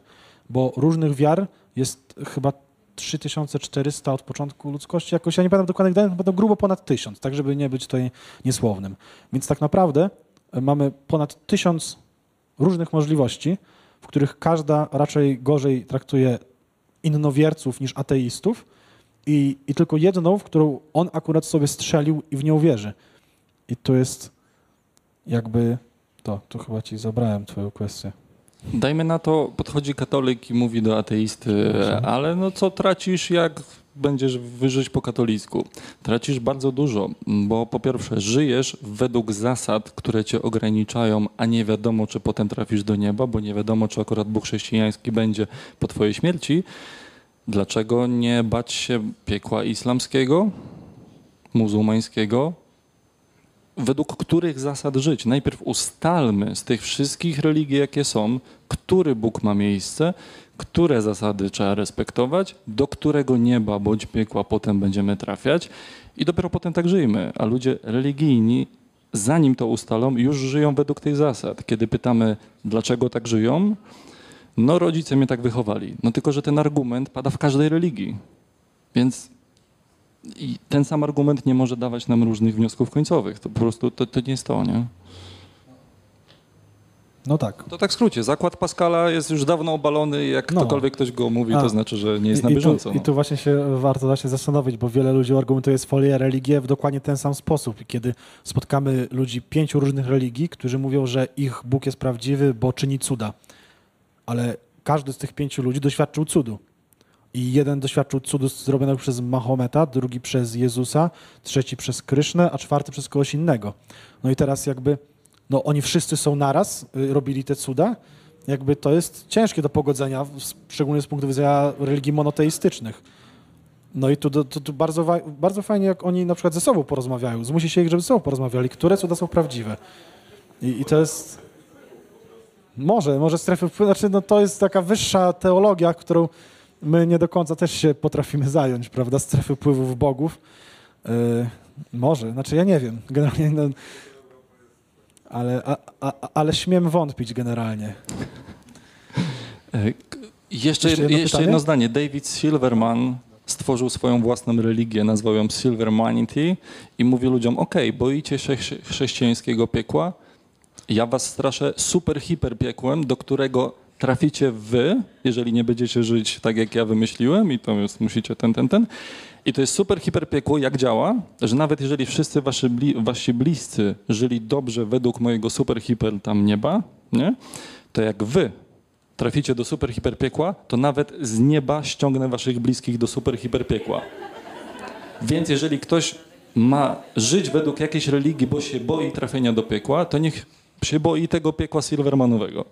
bo różnych wiar jest chyba 3400 od początku ludzkości. Jakoś ja nie pamiętam dokładnych danych, będą grubo ponad 1000, tak żeby nie być tutaj niesłownym. Więc tak naprawdę y, mamy ponad 1000 różnych możliwości, w których każda raczej gorzej traktuje innowierców niż ateistów i, i tylko jedną, w którą on akurat sobie strzelił i w nią wierzy. I to jest jakby to, tu chyba ci zabrałem twoją kwestię. Dajmy na to, podchodzi katolik i mówi do ateisty, ale no co tracisz, jak będziesz wyżyć po katolicku? Tracisz bardzo dużo, bo po pierwsze żyjesz według zasad, które cię ograniczają, a nie wiadomo, czy potem trafisz do nieba, bo nie wiadomo, czy akurat Bóg chrześcijański będzie po twojej śmierci. Dlaczego nie bać się piekła islamskiego, muzułmańskiego, według których zasad żyć. Najpierw ustalmy z tych wszystkich religii, jakie są, który Bóg ma miejsce, które zasady trzeba respektować, do którego nieba bądź piekła potem będziemy trafiać i dopiero potem tak żyjmy. A ludzie religijni, zanim to ustalą, już żyją według tych zasad. Kiedy pytamy, dlaczego tak żyją, no rodzice mnie tak wychowali. No tylko, że ten argument pada w każdej religii. Więc i ten sam argument nie może dawać nam różnych wniosków końcowych. To po prostu to, to nie jest to, nie? No tak. To tak w skrócie. Zakład Pascala jest już dawno obalony i jak No. ktokolwiek ktoś go mówi, A. to znaczy, że nie jest na I, bieżąco. I tu, I no. tu właśnie się warto się zastanowić, bo wiele ludzi argumentuje swoje religie w dokładnie ten sam sposób. I kiedy spotkamy ludzi pięciu różnych religii, którzy mówią, że ich Bóg jest prawdziwy, bo czyni cuda, ale każdy z tych pięciu ludzi doświadczył cudu. I jeden doświadczył cudu zrobionego przez Mahometa, drugi przez Jezusa, trzeci przez Krysznę, a czwarty przez kogoś innego. No i teraz jakby, no oni wszyscy są naraz, y, robili te cuda, jakby to jest ciężkie do pogodzenia, szczególnie z punktu widzenia religii monoteistycznych. No i tu, tu, tu bardzo, bardzo fajnie, jak oni na przykład ze sobą porozmawiają. Zmusi się ich, żeby ze sobą porozmawiali, które cuda są prawdziwe. I, i to jest... Może, może strefy wpływu, znaczy no to jest taka wyższa teologia, którą my nie do końca też się potrafimy zająć, prawda, strefy wpływów bogów. Yy, może, znaczy ja nie wiem, generalnie, no, ale, a, a, ale śmiem wątpić generalnie. E, Jeszcze, Jeszcze jeszcze, jedno jedno, pytanie? zdanie. David Silverman stworzył swoją własną religię, nazwał ją Silvermanity i mówi ludziom, ok, boicie się chrze- chrześcijańskiego piekła, ja was straszę super hiper piekłem, do którego traficie wy, jeżeli nie będziecie żyć tak, jak ja wymyśliłem i to jest, musicie ten, ten, ten. I to jest super hiper piekło, jak działa, że nawet jeżeli wszyscy wasi, bli, wasi bliscy żyli dobrze według mojego super hiper tam nieba, nie? to jak wy traficie do super hiper piekła, to nawet z nieba ściągnę waszych bliskich do super hiper piekła. Więc jeżeli ktoś ma żyć według jakiejś religii, bo się boi trafienia do piekła, to niech się boi tego piekła Silvermanowego.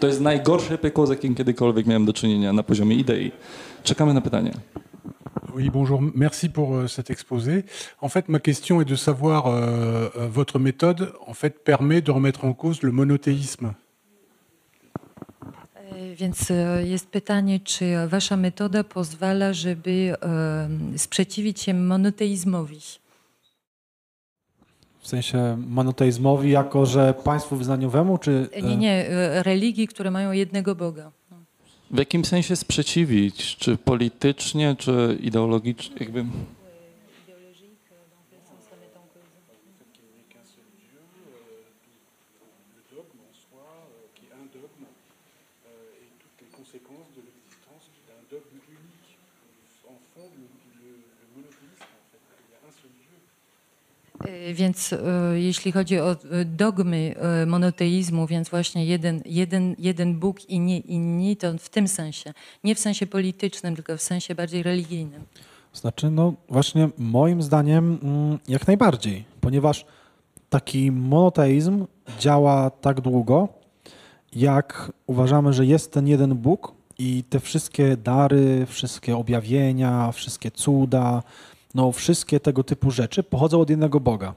To jest najgorsze piekło, z jakim kiedykolwiek miałem do czynienia na poziomie idei. Czekamy na pytanie. Oui, bonjour. Merci pour euh, cet exposé. En fait, ma question est de savoir, euh, euh, votre méthode, en fait, permet de remettre en cause le monothéisme. Więc jest pytanie, czy wasza metoda pozwala, żeby sprzeciwić się monoteizmowi? W sensie monoteizmowi jako, że państwu wyznaniowemu, czy... E, Nie, nie, e, religii, które mają jednego Boga. W jakim sensie sprzeciwić? Czy politycznie, czy ideologicznie? Jakby... Więc e, jeśli chodzi o e, dogmy monoteizmu, więc właśnie jeden, jeden, jeden Bóg i nie inni, to w tym sensie. Nie w sensie politycznym, tylko w sensie bardziej religijnym. Znaczy, no właśnie moim zdaniem mm, jak najbardziej, ponieważ taki monoteizm działa tak długo, jak uważamy, że jest ten jeden Bóg i te wszystkie dary, wszystkie objawienia, wszystkie cuda, no wszystkie tego typu rzeczy pochodzą od jednego Boga.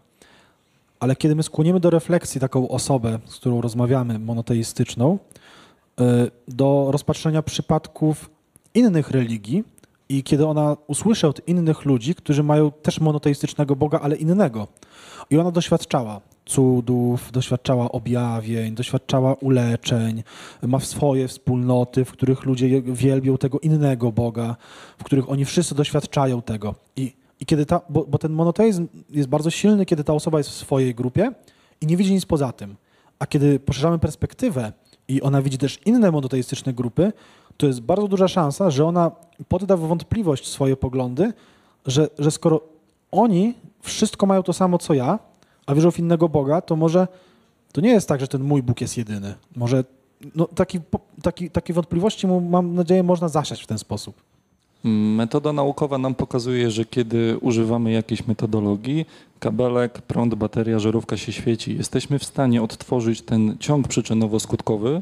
Ale kiedy my skłonimy do refleksji taką osobę, z którą rozmawiamy, monoteistyczną, y, do rozpatrzenia przypadków innych religii i kiedy ona usłyszy od innych ludzi, którzy mają też monoteistycznego Boga, ale innego, i ona doświadczała cudów, doświadczała objawień, doświadczała uleczeń, ma swoje wspólnoty, w których ludzie wielbią tego innego Boga, w których oni wszyscy doświadczają tego. I, i kiedy ta, bo, bo ten monoteizm jest bardzo silny, kiedy ta osoba jest w swojej grupie i nie widzi nic poza tym. A kiedy poszerzamy perspektywę i ona widzi też inne monoteistyczne grupy, to jest bardzo duża szansa, że ona podda w wątpliwość swoje poglądy, że, że skoro oni wszystko mają to samo co ja, a wierzą w innego Boga, to może to nie jest tak, że ten mój Bóg jest jedyny. Może no, taki, taki, wątpliwości mam nadzieję można zasiać w ten sposób. Metoda naukowa nam pokazuje, że kiedy używamy jakiejś metodologii, kabelek, prąd, bateria, żarówka się świeci, jesteśmy w stanie odtworzyć ten ciąg przyczynowo-skutkowy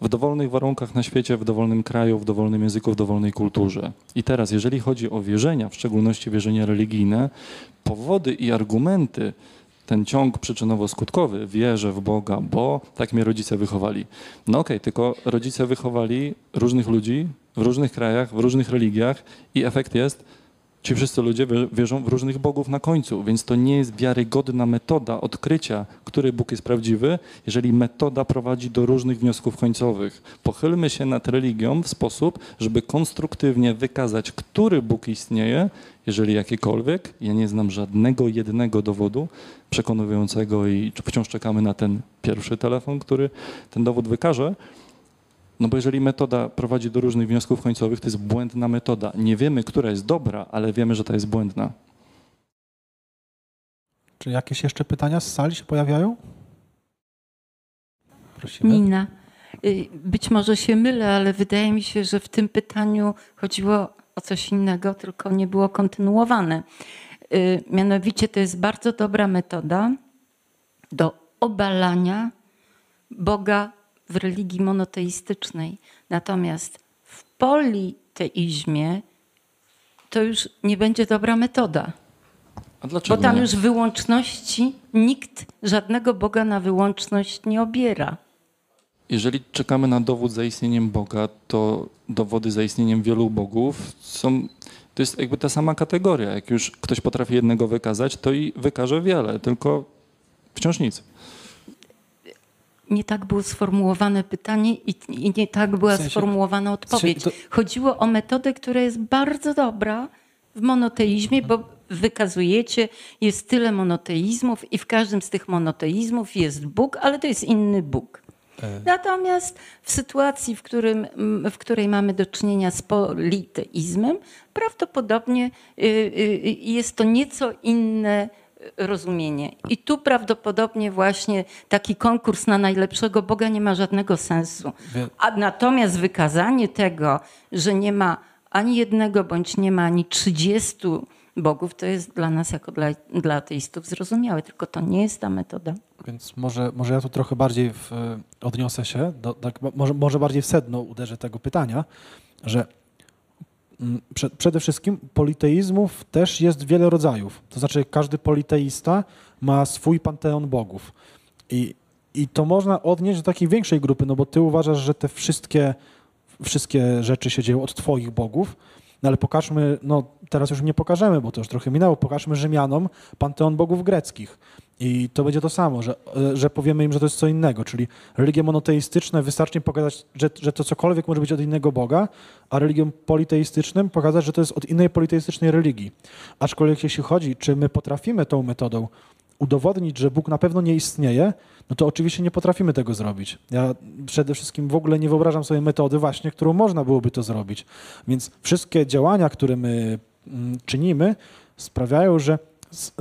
w dowolnych warunkach na świecie, w dowolnym kraju, w dowolnym języku, w dowolnej kulturze. I teraz, jeżeli chodzi o wierzenia, w szczególności wierzenia religijne, powody i argumenty, ten ciąg przyczynowo-skutkowy, wierzę w Boga, bo tak mnie rodzice wychowali. No okej, tylko rodzice wychowali różnych ludzi w różnych krajach, w różnych religiach i efekt jest, ci wszyscy ludzie wie- wierzą w różnych bogów na końcu, więc to nie jest wiarygodna metoda odkrycia, który Bóg jest prawdziwy, jeżeli metoda prowadzi do różnych wniosków końcowych. Pochylmy się nad religią w sposób, żeby konstruktywnie wykazać, który Bóg istnieje, jeżeli jakikolwiek. Ja nie znam żadnego jednego dowodu przekonującego i wciąż czekamy na ten pierwszy telefon, który ten dowód wykaże. No bo jeżeli metoda prowadzi do różnych wniosków końcowych, to jest błędna metoda. Nie wiemy, która jest dobra, ale wiemy, że ta jest błędna. Czy jakieś jeszcze pytania z sali się pojawiają? Prosimy. Nina. Y, Być może się mylę, ale wydaje mi się, że w tym pytaniu chodziło o coś innego, tylko nie było kontynuowane. Y, Mianowicie to jest bardzo dobra metoda do obalania Boga w religii monoteistycznej. Natomiast w politeizmie to już nie będzie dobra metoda. A dlaczego Bo tam nie? już wyłączności nikt żadnego Boga na wyłączność nie obiera. Jeżeli czekamy na dowód za istnieniem Boga, to dowody za istnieniem wielu bogów są. To jest jakby ta sama kategoria. Jak już ktoś potrafi jednego wykazać, to i wykaże wiele, tylko wciąż nic. Nie tak było sformułowane pytanie i, i nie tak była W sensie- sformułowana odpowiedź. to- Chodziło o metodę, która jest bardzo dobra w monoteizmie, bo wykazujecie, jest tyle monoteizmów i w każdym z tych monoteizmów jest Bóg, ale to jest inny Bóg. Natomiast w sytuacji, w, którym, w której mamy do czynienia z politeizmem, prawdopodobnie y, y, jest to nieco inne rozumienie. I tu prawdopodobnie właśnie taki konkurs na najlepszego Boga nie ma żadnego sensu. A natomiast wykazanie tego, że nie ma ani jednego bądź nie ma ani 30 bogów, to jest dla nas jako dla, dla ateistów zrozumiałe, tylko to nie jest ta metoda. Więc może, może ja tu trochę bardziej w, odniosę się, do, tak, może, może bardziej w sedno uderzę tego pytania, że przede wszystkim politeizmów też jest wiele rodzajów. To znaczy każdy politeista ma swój panteon bogów. I, I to można odnieść do takiej większej grupy, no bo ty uważasz, że te wszystkie, wszystkie rzeczy się dzieją od twoich bogów, no ale pokażmy, no teraz już nie pokażemy, bo to już trochę minęło, pokażmy Rzymianom panteon bogów greckich. I to będzie to samo, że, e, że powiemy im, że to jest co innego, czyli religie monoteistyczne wystarczy pokazać, że, że to cokolwiek może być od innego Boga, a religiom politeistycznym pokazać, że to jest od innej politeistycznej religii. Aczkolwiek jeśli chodzi, czy my potrafimy tą metodą udowodnić, że Bóg na pewno nie istnieje, no to oczywiście nie potrafimy tego zrobić. Ja przede wszystkim w ogóle nie wyobrażam sobie metody właśnie, którą można byłoby to zrobić. Więc wszystkie działania, które my mm, czynimy, sprawiają, że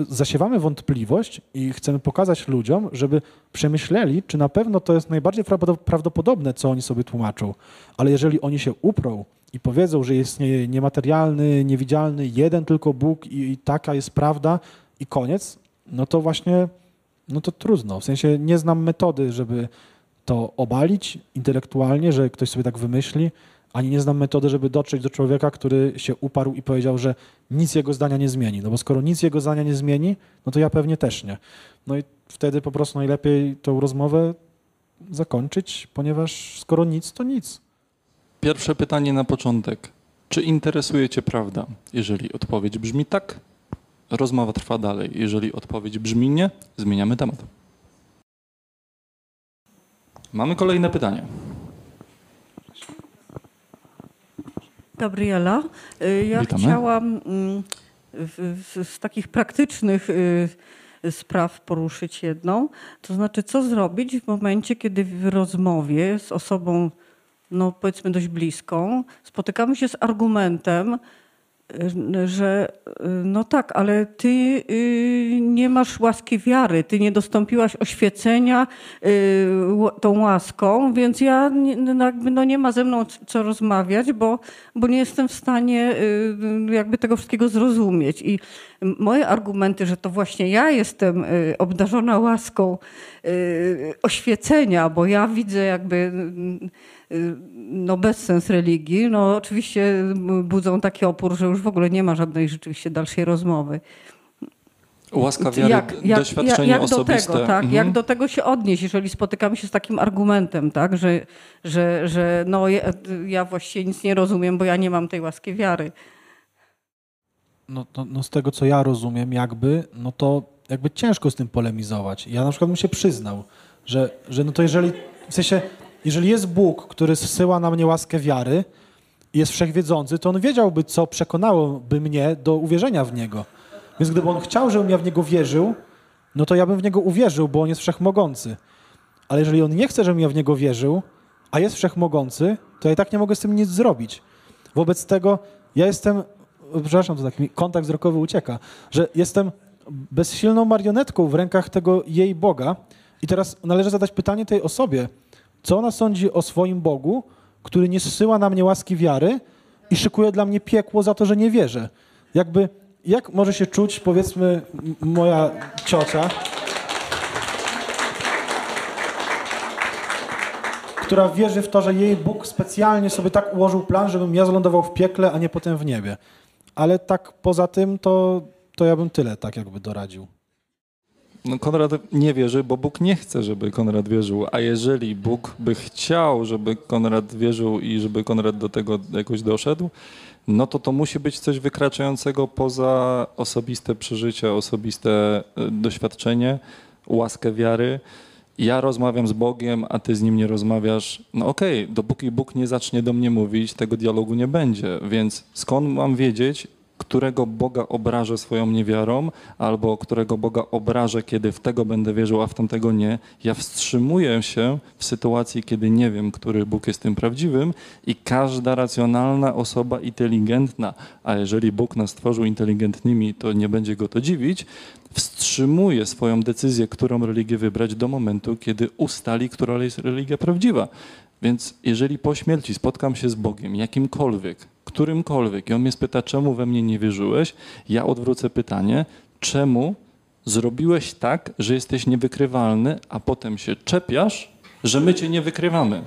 zasiewamy wątpliwość i chcemy pokazać ludziom, żeby przemyśleli, czy na pewno to jest najbardziej prawdo- prawdopodobne, co oni sobie tłumaczą. Ale jeżeli oni się uprą i powiedzą, że istnieje niematerialny, niewidzialny, jeden tylko Bóg i, i taka jest prawda i koniec, no to właśnie, no to trudno. W sensie nie znam metody, żeby to obalić intelektualnie, że ktoś sobie tak wymyśli, ani nie znam metody, żeby dotrzeć do człowieka, który się uparł i powiedział, że nic jego zdania nie zmieni. No bo skoro nic jego zdania nie zmieni, no to ja pewnie też nie. No i wtedy po prostu najlepiej tą rozmowę zakończyć, ponieważ skoro nic, to nic. Pierwsze pytanie na początek. Czy interesuje Cię prawda? Jeżeli odpowiedź brzmi tak, rozmowa trwa dalej. Jeżeli odpowiedź brzmi nie, zmieniamy temat. Mamy kolejne pytanie. Gabriela, y, ja Witamy. chciałam mm, w, w, z takich praktycznych y, spraw poruszyć jedną. To znaczy, co zrobić w momencie, kiedy w rozmowie z osobą, no powiedzmy dość bliską, spotykamy się z argumentem, że no tak, ale ty y, nie masz łaski wiary, ty nie dostąpiłaś oświecenia y, tą łaską, więc ja nie, no jakby no nie ma ze mną co rozmawiać, bo, bo nie jestem w stanie y, jakby tego wszystkiego zrozumieć. I moje argumenty, że to właśnie ja jestem obdarzona łaską oświecenia, bo ja widzę jakby no bezsens religii, no oczywiście budzą taki opór, że już w ogóle nie ma żadnej rzeczywiście dalszej rozmowy. Łaska wiary, doświadczenie jak osobiste. do tego, tak, Mhm. jak do tego się odnieść, jeżeli spotykamy się z takim argumentem, tak, że, że, że no, ja, ja właściwie nic nie rozumiem, bo ja nie mam tej łaski wiary. No, no, no z tego, co ja rozumiem, jakby, no to jakby ciężko z tym polemizować. Ja na przykład bym się przyznał, że, że no to jeżeli, w sensie, jeżeli jest Bóg, który zsyła na mnie łaskę wiary jest wszechwiedzący, to on wiedziałby, co przekonałoby mnie do uwierzenia w Niego. Więc gdyby on chciał, żebym ja w Niego wierzył, no to ja bym w Niego uwierzył, bo On jest wszechmogący. Ale jeżeli On nie chce, żebym ja w Niego wierzył, a jest wszechmogący, to ja i tak nie mogę z tym nic zrobić. Wobec tego ja jestem, przepraszam, to tak mi kontakt wzrokowy ucieka, że jestem bezsilną marionetką w rękach tego jej Boga i teraz należy zadać pytanie tej osobie, co ona sądzi o swoim Bogu, który nie zsyła na mnie łaski wiary i szykuje dla mnie piekło za to, że nie wierzę. Jakby, jak może się czuć, powiedzmy, moja ciocia, która wierzy w to, że jej Bóg specjalnie sobie tak ułożył plan, żebym ja zlądował w piekle, a nie potem w niebie. Ale tak poza tym, to, to ja bym tyle tak jakby doradził. No Konrad nie wierzy, bo Bóg nie chce, żeby Konrad wierzył. A jeżeli Bóg by chciał, żeby Konrad wierzył i żeby Konrad do tego jakoś doszedł, no to to musi być coś wykraczającego poza osobiste przeżycie, osobiste e, doświadczenie, łaskę wiary. Ja rozmawiam z Bogiem, a ty z nim nie rozmawiasz. No okej, dopóki Bóg nie zacznie do mnie mówić, tego dialogu nie będzie. Więc skąd mam wiedzieć, którego Boga obrażę swoją niewiarą, albo którego Boga obrażę, kiedy w tego będę wierzył, a w tamtego nie. Ja wstrzymuję się w sytuacji, kiedy nie wiem, który Bóg jest tym prawdziwym i każda racjonalna osoba inteligentna, a jeżeli Bóg nas stworzył inteligentnymi, to nie będzie go to dziwić, wstrzymuje swoją decyzję, którą religię wybrać do momentu, kiedy ustali, która jest religia prawdziwa. Więc jeżeli po śmierci spotkam się z Bogiem, jakimkolwiek, którymkolwiek, i on mnie spyta, czemu we mnie nie wierzyłeś, ja odwrócę pytanie, czemu zrobiłeś tak, że jesteś niewykrywalny, a potem się czepiasz, że my cię nie wykrywamy.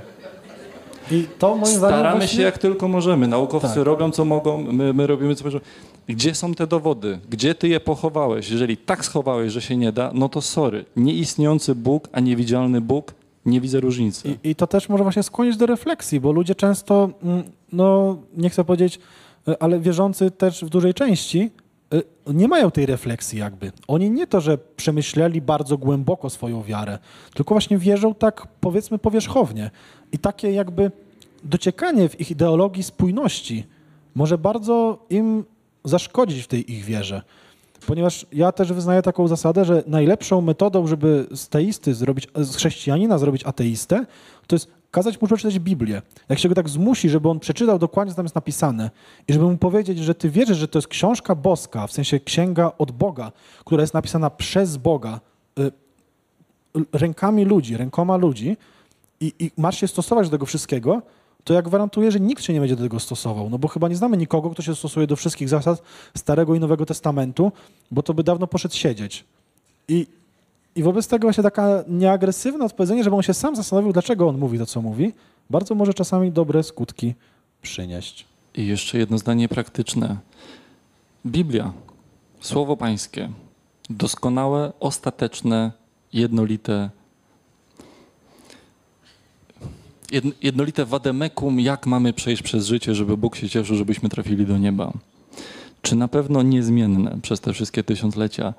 I to moim zdaniem Staramy właśnie... się jak tylko możemy. Naukowcy Tak. robią co mogą, my, my robimy co możemy. Gdzie są te dowody? Gdzie ty je pochowałeś? Jeżeli tak schowałeś, że się nie da, no to sorry. Nieistniejący Bóg, a niewidzialny Bóg, nie widzę różnicy. I, I to też może właśnie skłonić do refleksji, bo ludzie często, mm, no nie chcę powiedzieć, y, ale wierzący też w dużej części y, nie mają tej refleksji jakby. Oni nie to, że przemyśleli bardzo głęboko swoją wiarę, tylko właśnie wierzą tak powiedzmy powierzchownie. I takie jakby dociekanie w ich ideologii spójności może bardzo im zaszkodzić w tej ich wierze. Ponieważ ja też wyznaję taką zasadę, że najlepszą metodą, żeby z teisty zrobić, z chrześcijanina zrobić ateistę, to jest kazać mu przeczytać Biblię. Jak się go tak zmusi, żeby on przeczytał dokładnie, co tam jest napisane i żeby mu powiedzieć, że ty wierzysz, że to jest książka boska, w sensie księga od Boga, która jest napisana przez Boga, y, rękami ludzi, rękoma ludzi i, i masz się stosować do tego wszystkiego, to ja gwarantuję, że nikt się nie będzie do tego stosował. No bo chyba nie znamy nikogo, kto się stosuje do wszystkich zasad Starego i Nowego Testamentu, bo to by dawno poszedł siedzieć. I, i wobec tego właśnie taka nieagresywne odpowiedzenie, żeby on się sam zastanowił, dlaczego on mówi to, co mówi, bardzo może czasami dobre skutki przynieść. I jeszcze jedno zdanie praktyczne. Biblia, Słowo Pańskie, doskonałe, ostateczne, jednolite, jednolite wademekum, jak mamy przejść przez życie, żeby Bóg się cieszył, żebyśmy trafili do nieba. Czy na pewno niezmienne przez te wszystkie tysiąclecia?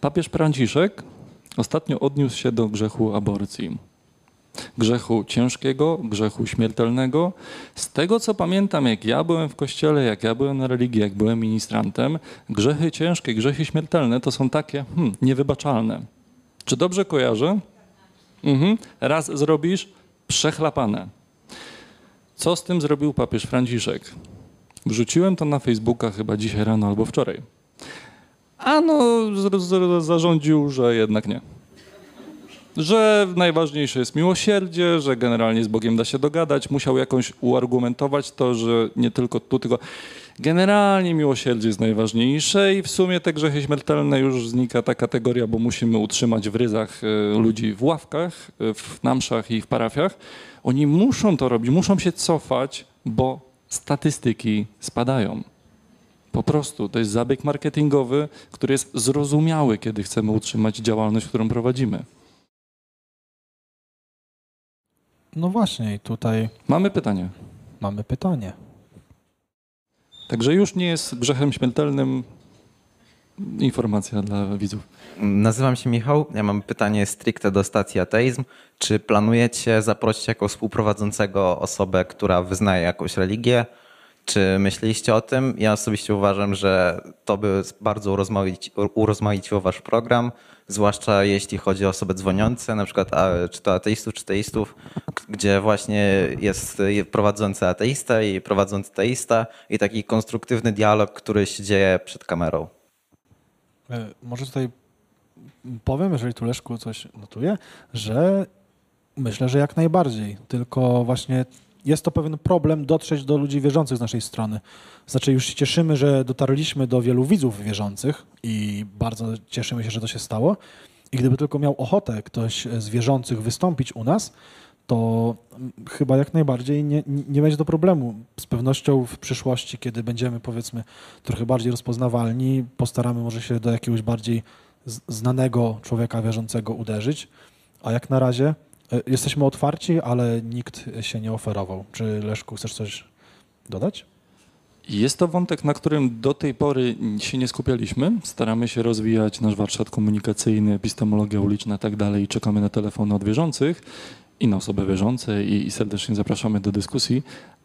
Papież Franciszek ostatnio odniósł się do grzechu aborcji grzechu ciężkiego, grzechu śmiertelnego. Z tego co pamiętam, jak ja byłem w kościele, jak ja byłem na religii, jak byłem ministrantem, grzechy ciężkie, grzechy śmiertelne to są takie hmm, niewybaczalne. Czy dobrze kojarzę? Mhm. Raz zrobisz, przechlapane. Co z tym zrobił papież Franciszek? Wrzuciłem to na Facebooka chyba dzisiaj rano albo wczoraj. A no, zarządził, że jednak nie. Że najważniejsze jest miłosierdzie, że generalnie z Bogiem da się dogadać. Musiał jakąś uargumentować to, że nie tylko tu, tylko generalnie miłosierdzie jest najważniejsze i w sumie te grzechy śmiertelne już znika ta kategoria, bo musimy utrzymać w ryzach e, ludzi w ławkach, e, w namszach i w parafiach. Oni muszą to robić, muszą się cofać, bo statystyki spadają. Po prostu to jest zabieg marketingowy, który jest zrozumiały, kiedy chcemy utrzymać działalność, którą prowadzimy. No właśnie, i tutaj Mamy pytanie. mamy pytanie. Także już nie jest grzechem śmiertelnym informacja dla widzów. Nazywam się Michał. Ja mam pytanie stricte do stacji Ateizm. Czy planujecie zaprosić jako współprowadzącego osobę, która wyznaje jakąś religię? Czy myśleliście o tym? Ja osobiście uważam, że to by bardzo urozmaici, urozmaiciło wasz program, zwłaszcza jeśli chodzi o osoby dzwoniące, na przykład czy to ateistów, czy teistów, gdzie właśnie jest prowadzący ateista i prowadzący teista i taki konstruktywny dialog, który się dzieje przed kamerą. E, Może tutaj powiem, jeżeli tu Leszku coś notuje, że myślę, że jak najbardziej. Tylko właśnie jest to pewien problem dotrzeć do ludzi wierzących z naszej strony. Znaczy już się cieszymy, że dotarliśmy do wielu widzów wierzących i bardzo cieszymy się, że to się stało. I gdyby tylko miał ochotę ktoś z wierzących wystąpić u nas, to chyba jak najbardziej nie, nie będzie to problemu. Z pewnością w przyszłości, kiedy będziemy powiedzmy trochę bardziej rozpoznawalni, postaramy może się do jakiegoś bardziej znanego człowieka wierzącego uderzyć, a jak na razie jesteśmy otwarci, ale nikt się nie oferował. Czy Leszku chcesz coś dodać? Jest to wątek, na którym do tej pory się nie skupialiśmy. Staramy się rozwijać nasz warsztat komunikacyjny, epistemologia uliczna i tak. Czekamy na telefony od wierzących i na osoby wierzące i, i serdecznie zapraszamy do dyskusji.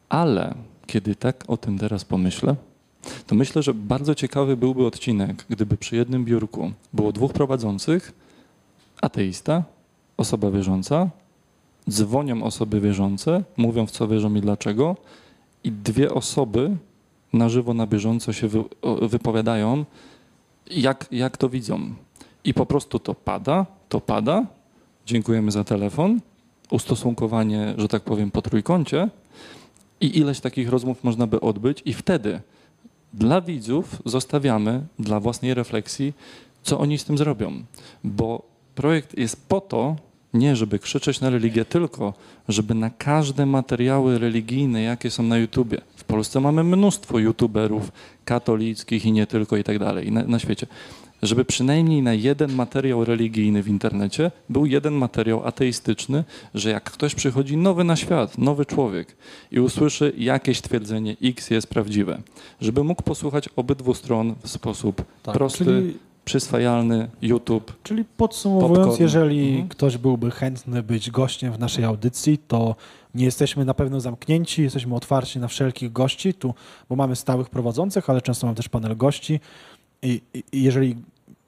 Ale kiedy tak o tym teraz pomyślę, to myślę, że bardzo ciekawy byłby odcinek, gdyby przy jednym biurku było dwóch prowadzących, ateista, osoba wierząca, dzwonią osoby wierzące, mówią w co wierzą i dlaczego i dwie osoby na żywo, na bieżąco się wy, wypowiadają, jak, jak to widzą. I po prostu to pada, to pada. Dziękujemy za telefon. Ustosunkowanie, że tak powiem, po trójkącie. I ileś takich rozmów można by odbyć, i wtedy dla widzów zostawiamy dla własnej refleksji, co oni z tym zrobią. Bo projekt jest po to, nie żeby krzyczeć na religię, tylko żeby na każde materiały religijne, jakie są na YouTubie. W Polsce mamy mnóstwo YouTuberów katolickich i nie tylko i tak dalej, na, na świecie. Żeby przynajmniej na jeden materiał religijny w internecie był jeden materiał ateistyczny, że jak ktoś przychodzi nowy na świat, nowy człowiek i usłyszy jakieś twierdzenie X jest prawdziwe, żeby mógł posłuchać obydwu stron w sposób Tak, prosty, czyli- przyswajalny, YouTube. Czyli podsumowując, Popcorn. jeżeli Mhm. ktoś byłby chętny być gościem w naszej audycji, to nie jesteśmy na pewno zamknięci, jesteśmy otwarci na wszelkich gości, tu, bo mamy stałych prowadzących, ale często mamy też panel gości i, i, jeżeli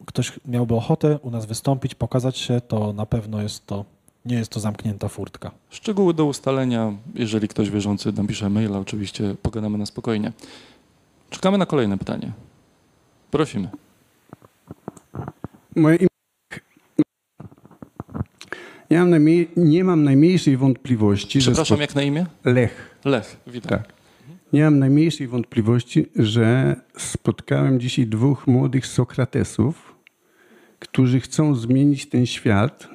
ktoś miałby ochotę u nas wystąpić, pokazać się, to na pewno jest to, nie jest to zamknięta furtka. Szczegóły do ustalenia, jeżeli ktoś wierzący napisze maila, oczywiście pogadamy na spokojnie. Czekamy na kolejne pytanie. Prosimy. Moje im... Ja mam najmniej, nie mam najmniejszej wątpliwości, że... Przepraszam, jak na imię? Lech. Lech, witam. Tak. Nie mam najmniejszej wątpliwości, że spotkałem dzisiaj dwóch młodych Sokratesów, którzy chcą zmienić ten świat.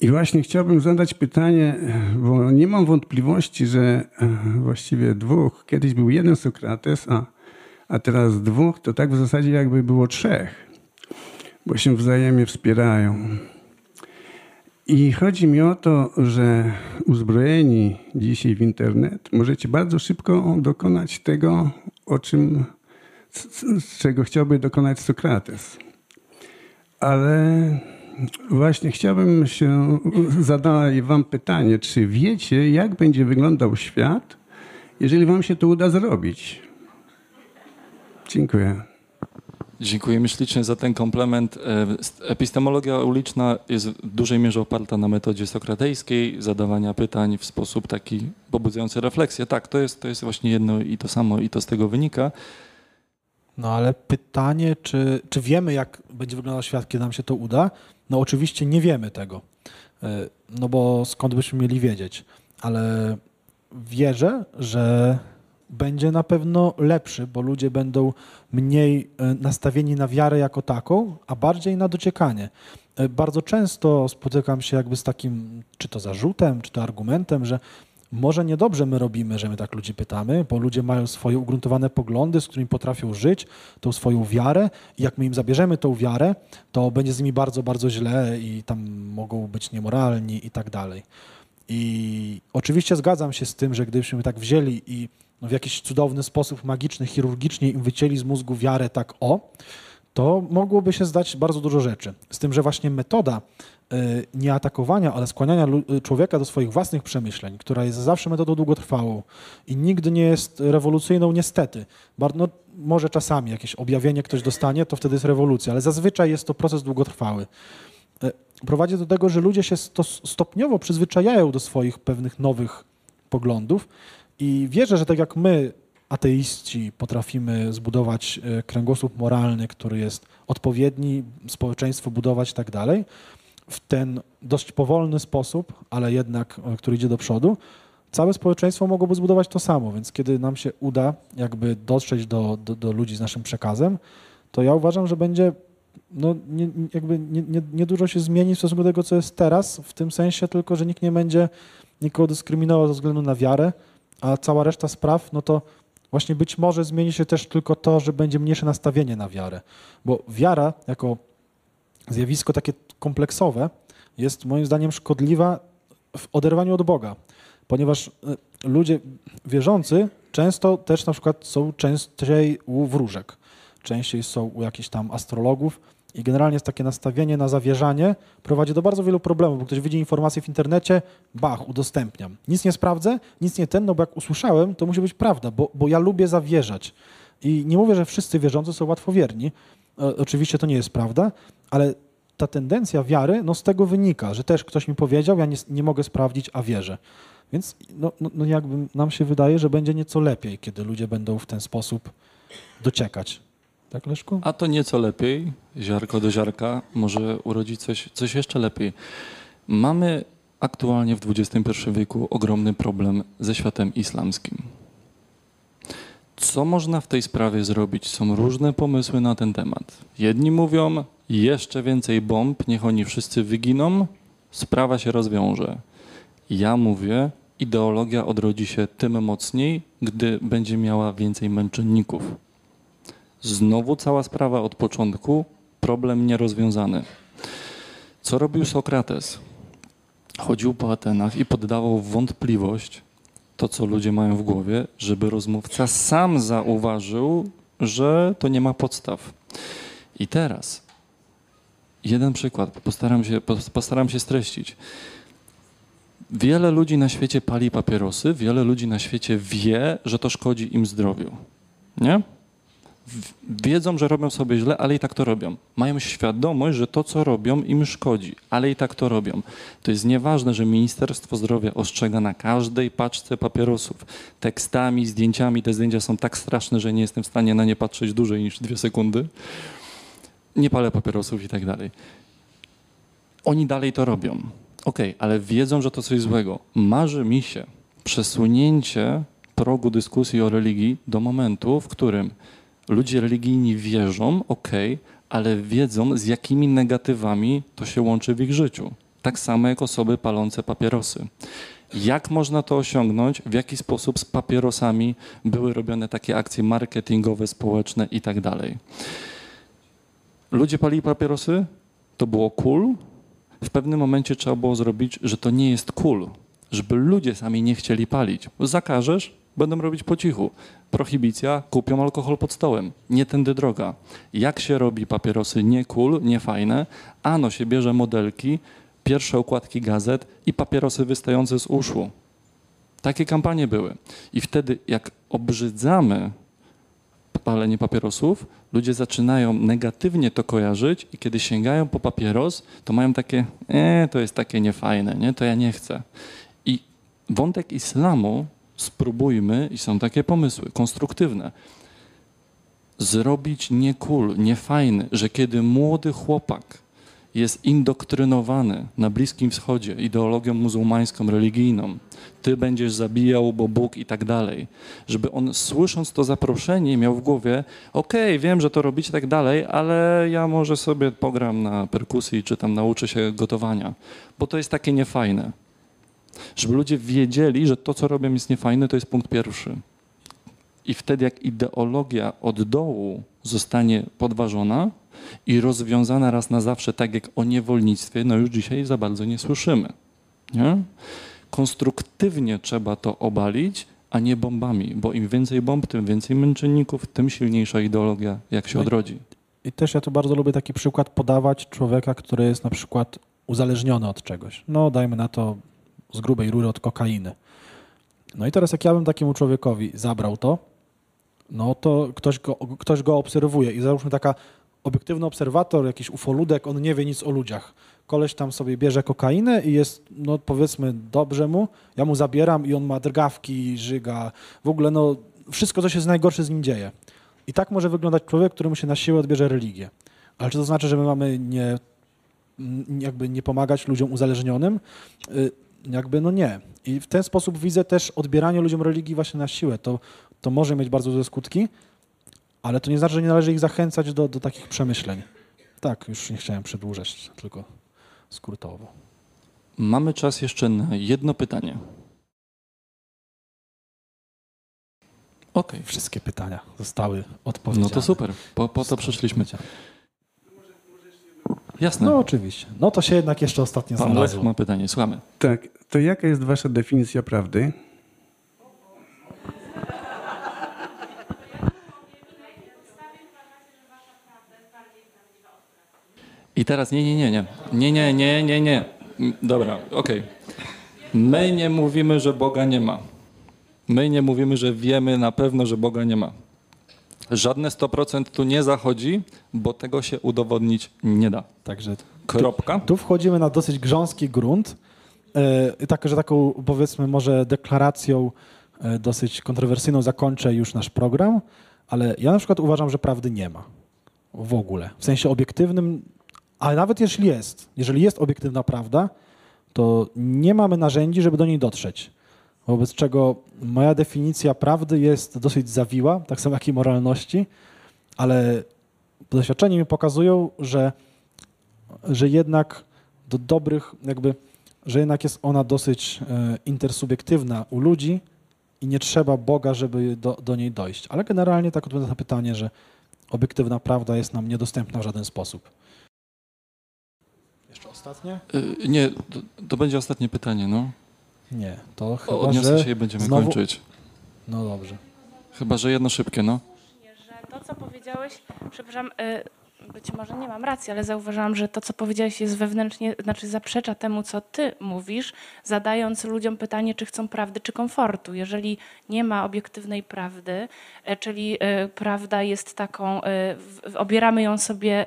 I właśnie chciałbym zadać pytanie, bo nie mam wątpliwości, że e, właściwie dwóch, kiedyś był jeden Sokrates, a, a teraz dwóch, to tak w zasadzie jakby było trzech, bo się wzajemnie wspierają. I chodzi mi o to, że uzbrojeni dzisiaj w internet możecie bardzo szybko dokonać tego, o czym, z, czego chciałby dokonać Sokrates. Ale właśnie chciałbym się zadać wam pytanie, czy wiecie, jak będzie wyglądał świat, jeżeli wam się to uda zrobić? Dziękuję. Dziękujemy ślicznie za ten komplement. E, Epistemologia uliczna jest w dużej mierze oparta na metodzie sokratejskiej, zadawania pytań w sposób taki pobudzający refleksję. Tak, to jest, to jest właśnie jedno i to samo i to z tego wynika. No ale pytanie, czy, czy wiemy, jak będzie wyglądał świat, kiedy nam się to uda? No oczywiście nie wiemy tego. E, No bo skąd byśmy mieli wiedzieć? Ale wierzę, że będzie na pewno lepszy, bo ludzie będą mniej e, nastawieni na wiarę jako taką, a bardziej na dociekanie. E, Bardzo często spotykam się jakby z takim, czy to zarzutem, czy to argumentem, że może niedobrze my robimy, że my tak ludzi pytamy, bo ludzie mają swoje ugruntowane poglądy, z którymi potrafią żyć, tą swoją wiarę i jak my im zabierzemy tą wiarę, to będzie z nimi bardzo, bardzo źle i tam mogą być niemoralni i tak dalej. I oczywiście zgadzam się z tym, że gdybyśmy tak wzięli i no w jakiś cudowny sposób magiczny, chirurgicznie im wycięli z mózgu wiarę tak o, to mogłoby się zdać bardzo dużo rzeczy. Z tym, że właśnie metoda y, nie atakowania, ale skłaniania y, człowieka do swoich własnych przemyśleń, która jest zawsze metodą długotrwałą i nigdy nie jest rewolucyjną, niestety. No, może czasami jakieś objawienie ktoś dostanie, to wtedy jest rewolucja, ale zazwyczaj jest to proces długotrwały. Y, Prowadzi do tego, że ludzie się sto- stopniowo przyzwyczajają do swoich pewnych nowych poglądów i wierzę, że tak jak my, ateiści, potrafimy zbudować e, kręgosłup moralny, który jest odpowiedni, społeczeństwo budować i tak dalej, w ten dość powolny sposób, ale jednak, e, który idzie do przodu, całe społeczeństwo mogłoby zbudować to samo. Więc kiedy nam się uda jakby dotrzeć do, do, do ludzi z naszym przekazem, to ja uważam, że będzie no, nie, jakby nie, nie, nie dużo się zmieni w stosunku do tego, co jest teraz, w tym sensie tylko, że nikt nie będzie nikogo dyskryminował ze względu na wiarę, a cała reszta spraw, no to właśnie być może zmieni się też tylko to, że będzie mniejsze nastawienie na wiarę. Bo wiara jako zjawisko takie kompleksowe jest moim zdaniem szkodliwa w oderwaniu od Boga, ponieważ y, ludzie wierzący często też na przykład są częściej u wróżek, częściej są u jakichś tam astrologów i generalnie jest takie nastawienie na zawierzanie prowadzi do bardzo wielu problemów, bo ktoś widzi informacje w internecie, bach, udostępniam. Nic nie sprawdzę, nic nie ten, no bo jak usłyszałem, to musi być prawda, bo, bo ja lubię zawierzać. I nie mówię, że wszyscy wierzący są łatwowierni, e, oczywiście to nie jest prawda, ale ta tendencja wiary, no z tego wynika, że też ktoś mi powiedział, ja nie, nie mogę sprawdzić, a wierzę. Więc no, no, no jakby nam się wydaje, że będzie nieco lepiej, kiedy ludzie będą w ten sposób dociekać. Tak, Leszku? A to nieco lepiej, ziarko do ziarka, może urodzić coś, coś jeszcze lepiej. Mamy aktualnie w XXI wieku ogromny problem ze światem islamskim. Co można w tej sprawie zrobić? Są różne pomysły na ten temat. Jedni mówią, jeszcze więcej bomb, niech oni wszyscy wyginą, sprawa się rozwiąże. Ja mówię, ideologia odrodzi się tym mocniej, gdy będzie miała więcej męczenników. Znowu cała sprawa od początku, problem nierozwiązany. Co robił Sokrates? Chodził po Atenach i poddawał wątpliwość to, co ludzie mają w głowie, żeby rozmówca sam zauważył, że to nie ma podstaw. I teraz jeden przykład, postaram się, postaram się streścić. Wiele ludzi na świecie pali papierosy, wiele ludzi na świecie wie, że to szkodzi im zdrowiu. Nie? Wiedzą, że robią sobie źle, ale i tak to robią. Mają świadomość, że to, co robią, im szkodzi, ale i tak to robią. To jest nieważne, że Ministerstwo Zdrowia ostrzega na każdej paczce papierosów tekstami, zdjęciami. Te zdjęcia są tak straszne, że nie jestem w stanie na nie patrzeć dłużej niż dwie sekundy. Nie palę papierosów i tak dalej. Oni dalej to robią. Okej, ale wiedzą, że to coś złego. Marzy mi się przesunięcie progu dyskusji o religii do momentu, w którym ludzie religijni wierzą, okej, ale wiedzą, z jakimi negatywami to się łączy w ich życiu. Tak samo jak osoby palące papierosy. Jak można to osiągnąć? W jaki sposób z papierosami były robione takie akcje marketingowe, społeczne i tak dalej? Ludzie palili papierosy, to było cool. W pewnym momencie trzeba było zrobić, że to nie jest cool, żeby ludzie sami nie chcieli palić. Zakażesz, będą robić po cichu. Prohibicja, kupią alkohol pod stołem. Nie tędy droga. Jak się robi papierosy nie cool, nie fajne? Ano się bierze modelki, pierwsze okładki gazet i papierosy wystające z uszu. Takie kampanie były. I wtedy, jak obrzydzamy palenie papierosów, ludzie zaczynają negatywnie to kojarzyć i kiedy sięgają po papieros, to mają takie, e, to jest takie niefajne, nie? to ja nie chcę. I wątek islamu spróbujmy, i są takie pomysły konstruktywne, zrobić nie cool, nie fajny, że kiedy młody chłopak jest indoktrynowany na Bliskim Wschodzie ideologią muzułmańską, religijną, ty będziesz zabijał, bo Bóg i tak dalej, żeby on słysząc to zaproszenie miał w głowie, okej, wiem, że to robicie tak dalej, ale ja może sobie pogram na perkusji, czy tam nauczę się gotowania, bo to jest takie niefajne. Żeby ludzie wiedzieli, że to, co robią jest niefajne, to jest punkt pierwszy. I wtedy, jak ideologia od dołu zostanie podważona i rozwiązana raz na zawsze, tak jak o niewolnictwie, no już dzisiaj za bardzo nie słyszymy. Nie? Konstruktywnie trzeba to obalić, a nie bombami, bo im więcej bomb, tym więcej męczenników, tym silniejsza ideologia, jak się No odrodzi. I też ja tu bardzo lubię taki przykład podawać człowieka, który jest na przykład uzależniony od czegoś. No dajmy na to z grubej rury od kokainy. No i teraz jak ja bym takiemu człowiekowi zabrał to, no to ktoś go, ktoś go obserwuje i załóżmy taka obiektywny obserwator, jakiś ufoludek, on nie wie nic o ludziach. Koleś tam sobie bierze kokainę i jest, no powiedzmy, dobrze mu, ja mu zabieram i on ma drgawki, żyga, w ogóle no wszystko, co się najgorsze z nim dzieje. I tak może wyglądać człowiek, któremu się na siłę odbierze religię. Ale czy to znaczy, że my mamy nie, jakby nie pomagać ludziom uzależnionym? Jakby no nie. I w ten sposób widzę też odbieranie ludziom religii właśnie na siłę. To, to może mieć bardzo złe skutki, ale to nie znaczy, że nie należy ich zachęcać do, do takich przemyśleń. Tak, już nie chciałem przedłużać, tylko skrótowo. Mamy czas jeszcze na jedno pytanie. Okej. Wszystkie pytania zostały odpowiedziane. No to super, po, po to przyszliśmy. Jasne. No oczywiście. No to się jednak jeszcze ostatnio Pan Lech znalazło. ma pytanie, słuchamy. Tak, to jaka jest wasza definicja prawdy? I teraz nie, nie, nie, nie. Nie, nie, nie, nie, nie. Dobra, okej. My nie mówimy, że Boga nie ma. My nie mówimy, że wiemy na pewno, że Boga nie ma. Żadne 100% tu nie zachodzi, bo tego się udowodnić nie da. Także Kropka. Tu wchodzimy na dosyć grząski grunt. E, Tak, że taką powiedzmy może deklaracją e, dosyć kontrowersyjną zakończę już nasz program, ale ja na przykład uważam, że prawdy nie ma. W ogóle. W sensie obiektywnym, ale nawet jeśli jest, jeżeli jest obiektywna prawda, to nie mamy narzędzi, żeby do niej dotrzeć. Wobec czego moja definicja prawdy jest dosyć zawiła, tak samo jak i moralności, ale doświadczenia mi pokazują, że że jednak do dobrych, jakby, że jednak jest ona dosyć e, intersubiektywna u ludzi i nie trzeba Boga, żeby do, do niej dojść. Ale generalnie tak odpowiadam na pytanie, że obiektywna prawda jest nam niedostępna w żaden sposób. Jeszcze ostatnie? Y, Nie, to, to będzie ostatnie pytanie, no. Nie, to chyba, Odniosę że się i będziemy znowu- kończyć. No dobrze. Chyba, że jedno szybkie, no. że to, co powiedziałeś, przepraszam, y, być może nie mam racji, ale zauważyłam, że to, co powiedziałeś, jest wewnętrznie, znaczy zaprzecza temu, co ty mówisz, zadając ludziom pytanie, czy chcą prawdy, czy komfortu. Jeżeli nie ma obiektywnej prawdy, e, czyli e, prawda jest taką, e, w- obieramy ją sobie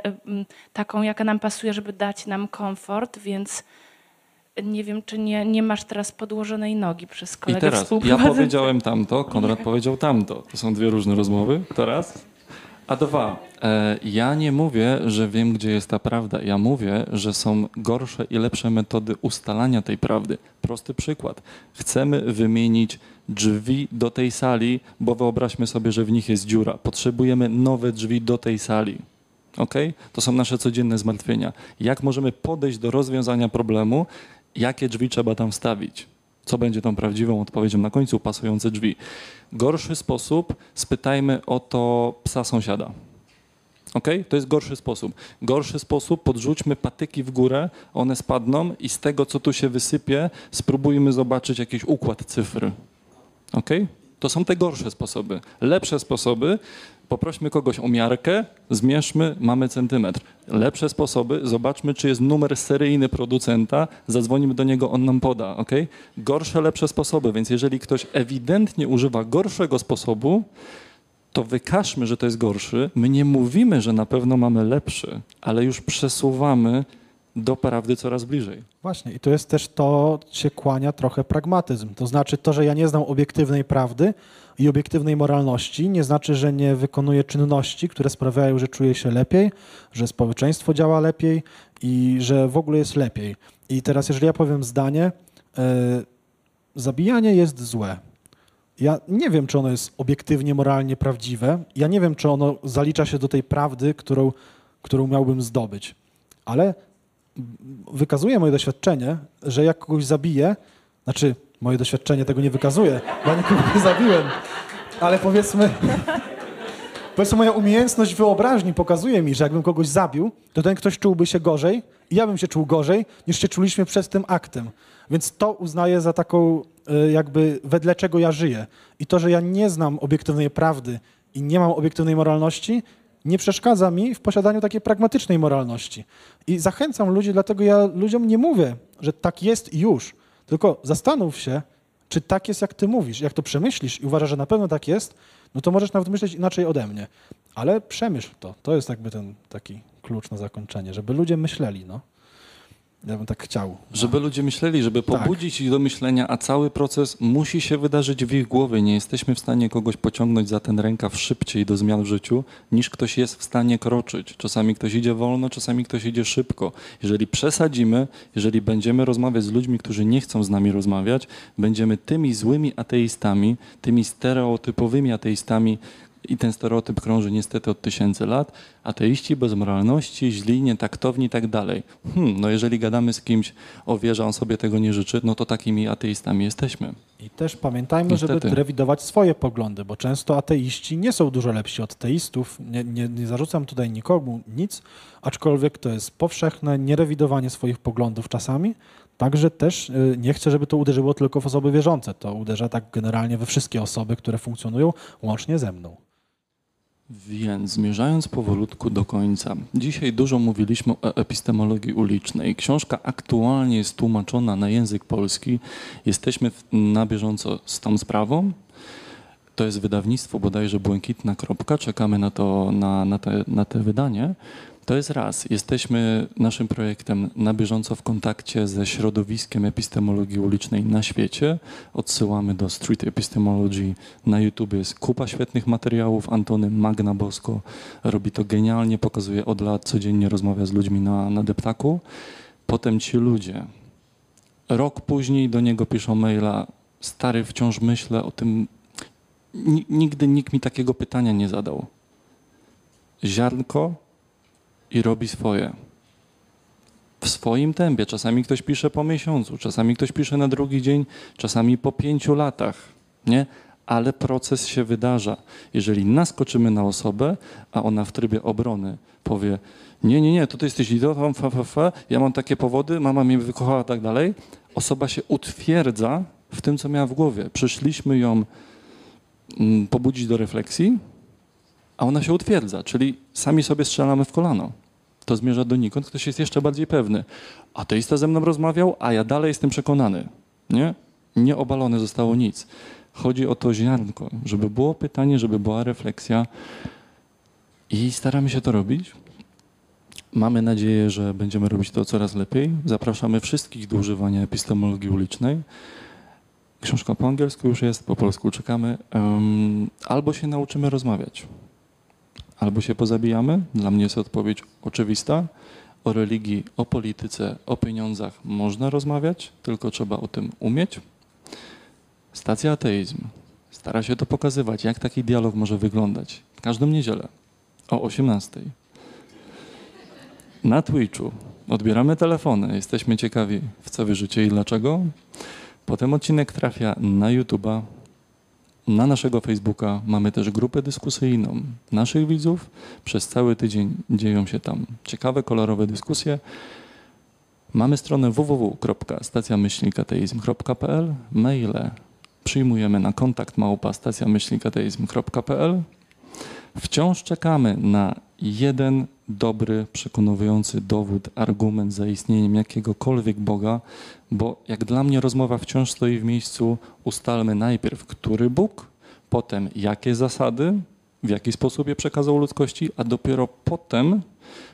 taką, jaka nam pasuje, żeby dać nam komfort, więc nie wiem, czy nie, nie masz teraz podłożonej nogi przez I kolegę teraz ja powiedziałem tamto, Konrad powiedział tamto. To są dwie różne rozmowy. To raz. A dwa, e, ja nie mówię, że wiem, gdzie jest ta prawda. Ja mówię, że są gorsze i lepsze metody ustalania tej prawdy. Prosty przykład. Chcemy wymienić drzwi do tej sali, bo wyobraźmy sobie, że w nich jest dziura. Potrzebujemy nowe drzwi do tej sali. Ok? To są nasze codzienne zmartwienia. Jak możemy podejść do rozwiązania problemu? Jakie drzwi trzeba tam wstawić? Co będzie tą prawdziwą odpowiedzią na końcu? Pasujące drzwi. Gorszy sposób, spytajmy o to psa sąsiada. Ok? To jest gorszy sposób. Gorszy sposób, podrzućmy patyki w górę, one spadną i z tego, co tu się wysypie, spróbujmy zobaczyć jakiś układ cyfr. Ok? To są te gorsze sposoby. Lepsze sposoby, poprośmy kogoś o miarkę, zmierzmy, mamy centymetr. Lepsze sposoby, zobaczmy, czy jest numer seryjny producenta, zadzwonimy do niego, on nam poda. ok? Gorsze, lepsze sposoby, więc jeżeli ktoś ewidentnie używa gorszego sposobu, to wykażmy, że to jest gorszy. My nie mówimy, że na pewno mamy lepszy, ale już przesuwamy do prawdy coraz bliżej. Właśnie, i to jest też to, się kłania trochę pragmatyzm. To znaczy to, że ja nie znam obiektywnej prawdy i obiektywnej moralności, nie znaczy, że nie wykonuję czynności, które sprawiają, że czuję się lepiej, że społeczeństwo działa lepiej i że w ogóle jest lepiej. I teraz, jeżeli ja powiem zdanie, yy, zabijanie jest złe. Ja nie wiem, czy ono jest obiektywnie, moralnie prawdziwe. Ja nie wiem, czy ono zalicza się do tej prawdy, którą, którą miałbym zdobyć. Ale wykazuje moje doświadczenie, że jak kogoś zabiję, znaczy moje doświadczenie tego nie wykazuje, bo ja nikogo nie zabiłem, ale powiedzmy, *laughs* powiedzmy moja umiejętność wyobraźni pokazuje mi, że jakbym kogoś zabił, to ten ktoś czułby się gorzej i ja bym się czuł gorzej, niż się czuliśmy przed tym aktem. Więc to uznaję za taką y, jakby wedle czego ja żyję. I to, że ja nie znam obiektywnej prawdy i nie mam obiektywnej moralności, nie przeszkadza mi w posiadaniu takiej pragmatycznej moralności. I zachęcam ludzi, dlatego ja ludziom nie mówię, że tak jest już. Tylko zastanów się, czy tak jest, jak ty mówisz. Jak to przemyślisz i uważasz, że na pewno tak jest, no to możesz nawet myśleć inaczej ode mnie. Ale przemyśl to. To jest jakby ten taki klucz na zakończenie, żeby ludzie myśleli, no. Ja bym tak chciał. Żeby ludzie myśleli, żeby Tak. pobudzić ich do myślenia, a cały proces musi się wydarzyć w ich głowie. Nie jesteśmy w stanie kogoś pociągnąć za ten rękaw szybciej do zmian w życiu, niż ktoś jest w stanie kroczyć. Czasami ktoś idzie wolno, czasami ktoś idzie szybko. Jeżeli przesadzimy, jeżeli będziemy rozmawiać z ludźmi, którzy nie chcą z nami rozmawiać, będziemy tymi złymi ateistami, tymi stereotypowymi ateistami, i ten stereotyp krąży niestety od tysięcy lat. Ateiści bez moralności, źli, nietaktowni i tak dalej. Hmm, no jeżeli gadamy z kimś o wierze, on sobie tego nie życzy, no to takimi ateistami jesteśmy. I też pamiętajmy, Niestety. żeby rewidować swoje poglądy, bo często ateiści nie są dużo lepsi od teistów. Nie, nie, nie zarzucam tutaj nikomu nic, aczkolwiek to jest powszechne nierewidowanie swoich poglądów czasami. Także też y, nie chcę, żeby to uderzyło tylko w osoby wierzące. To uderza tak generalnie we wszystkie osoby, które funkcjonują, łącznie ze mną. Więc zmierzając powolutku do końca, dzisiaj dużo mówiliśmy o epistemologii ulicznej. Książka aktualnie jest tłumaczona na język polski. Jesteśmy na bieżąco z tą sprawą. To jest wydawnictwo bodajże Błękitna Kropka. Czekamy na to, na, na, te, na te wydanie. To jest raz. Jesteśmy naszym projektem na bieżąco w kontakcie ze środowiskiem epistemologii ulicznej na świecie. Odsyłamy do Street Epistemology. Na YouTube jest kupa świetnych materiałów. Antony Magna Bosko robi to genialnie, pokazuje od lat, codziennie rozmawia z ludźmi na, na deptaku. Potem ci ludzie, rok później do niego piszą maila, stary, wciąż myślę o tym, Ni- nigdy nikt mi takiego pytania nie zadał. Ziarnko i robi swoje. W swoim tempie. Czasami ktoś pisze po miesiącu, czasami ktoś pisze na drugi dzień, czasami po pięciu latach. Nie? Ale proces się wydarza. Jeżeli naskoczymy na osobę, a ona w trybie obrony powie: Nie, nie, nie, to ty jesteś idiotą, fa, fa, fa, ja mam takie powody, mama mnie wykochała, tak dalej. Osoba się utwierdza w tym, co miała w głowie. Przyszliśmy ją mm, pobudzić do refleksji, a ona się utwierdza, czyli sami sobie strzelamy w kolano. To zmierza donikąd, ktoś jest jeszcze bardziej pewny. Ateista ze mną rozmawiał, a ja dalej jestem przekonany. Nie? Nie obalone zostało nic. Chodzi o to ziarnko, żeby było pytanie, żeby była refleksja i staramy się to robić. Mamy nadzieję, że będziemy robić to coraz lepiej. Zapraszamy wszystkich do używania epistemologii ulicznej. Książka po angielsku już jest, po polsku czekamy. Albo się nauczymy rozmawiać, albo się pozabijamy. Dla mnie jest odpowiedź oczywista. O religii, o polityce, o pieniądzach można rozmawiać, tylko trzeba o tym umieć. Stacja Ateizm stara się to pokazywać, jak taki dialog może wyglądać. Każdą niedzielę o 18. Na Twitchu odbieramy telefony, jesteśmy ciekawi, w co wierzycie i dlaczego. Potem odcinek trafia na YouTube'a, na naszego Facebooka. Mamy też grupę dyskusyjną naszych widzów. Przez cały tydzień dzieją się tam ciekawe, kolorowe dyskusje. Mamy stronę www.stacjamyślnikateizm.pl, maile przyjmujemy na kontakt małpa stacjamyślnikateizm.pl. Wciąż czekamy na jeden dobry, przekonujący dowód, argument za istnieniem jakiegokolwiek Boga, bo jak dla mnie rozmowa wciąż stoi w miejscu, ustalmy najpierw, który Bóg, potem jakie zasady w jaki sposób je przekazał ludzkości, a dopiero potem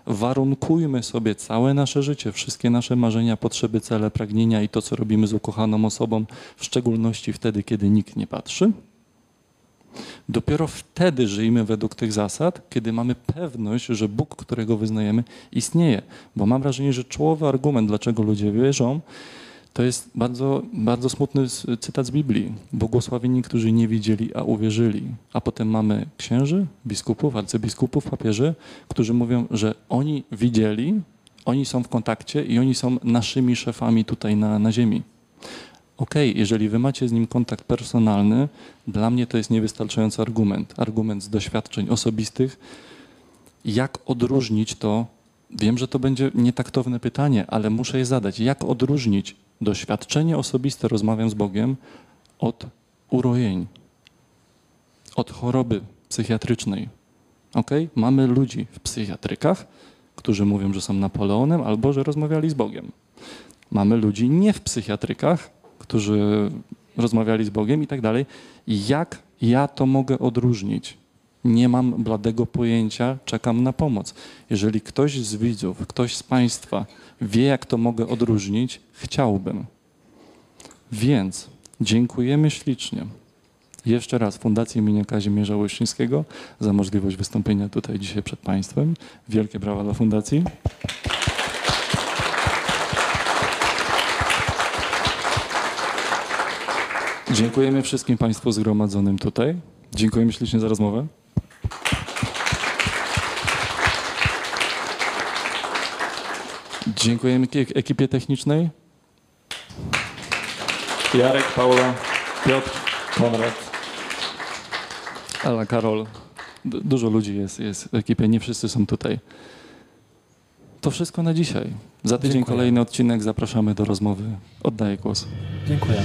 warunkujmy sobie całe nasze życie, wszystkie nasze marzenia, potrzeby, cele, pragnienia i to, co robimy z ukochaną osobą, w szczególności wtedy, kiedy nikt nie patrzy. Dopiero wtedy żyjmy według tych zasad, kiedy mamy pewność, że Bóg, którego wyznajemy, istnieje. Bo mam wrażenie, że czołowy argument, dlaczego ludzie wierzą, to jest bardzo, bardzo smutny cytat z Biblii. Błogosławieni, którzy nie widzieli, a uwierzyli. A potem mamy księży, biskupów, arcybiskupów, papieży, którzy mówią, że oni widzieli, oni są w kontakcie i oni są naszymi szefami tutaj na, na ziemi. Okej, jeżeli wy macie z nim kontakt personalny, dla mnie to jest niewystarczający argument. Argument z doświadczeń osobistych. Jak odróżnić to? Wiem, że to będzie nietaktowne pytanie, ale muszę je zadać. Jak odróżnić doświadczenie osobiste, rozmawiam z Bogiem, od urojeń, od choroby psychiatrycznej? Okej, Mamy ludzi w psychiatrykach, którzy mówią, że są Napoleonem albo że rozmawiali z Bogiem. Mamy ludzi nie w psychiatrykach, którzy rozmawiali z Bogiem i tak dalej. Jak ja to mogę odróżnić? Nie mam bladego pojęcia, czekam na pomoc. Jeżeli ktoś z widzów, ktoś z Państwa wie, jak to mogę odróżnić, chciałbym. Więc dziękujemy ślicznie. Jeszcze raz Fundacji imienia Kazimierza Łyszczyńskiego za możliwość wystąpienia tutaj dzisiaj przed Państwem. Wielkie brawa dla Fundacji. Dziękujemy wszystkim Państwu zgromadzonym tutaj. Dziękujemy ślicznie za rozmowę. Dziękujemy eki- ekipie technicznej. Jarek, Paula, Piotr, Konrad, Ala, Karol. Du- Dużo ludzi jest, jest w ekipie, nie wszyscy są tutaj. To wszystko na dzisiaj. Za tydzień Dziękuję. kolejny odcinek. Zapraszamy do rozmowy. Oddaję głos. Dziękuję.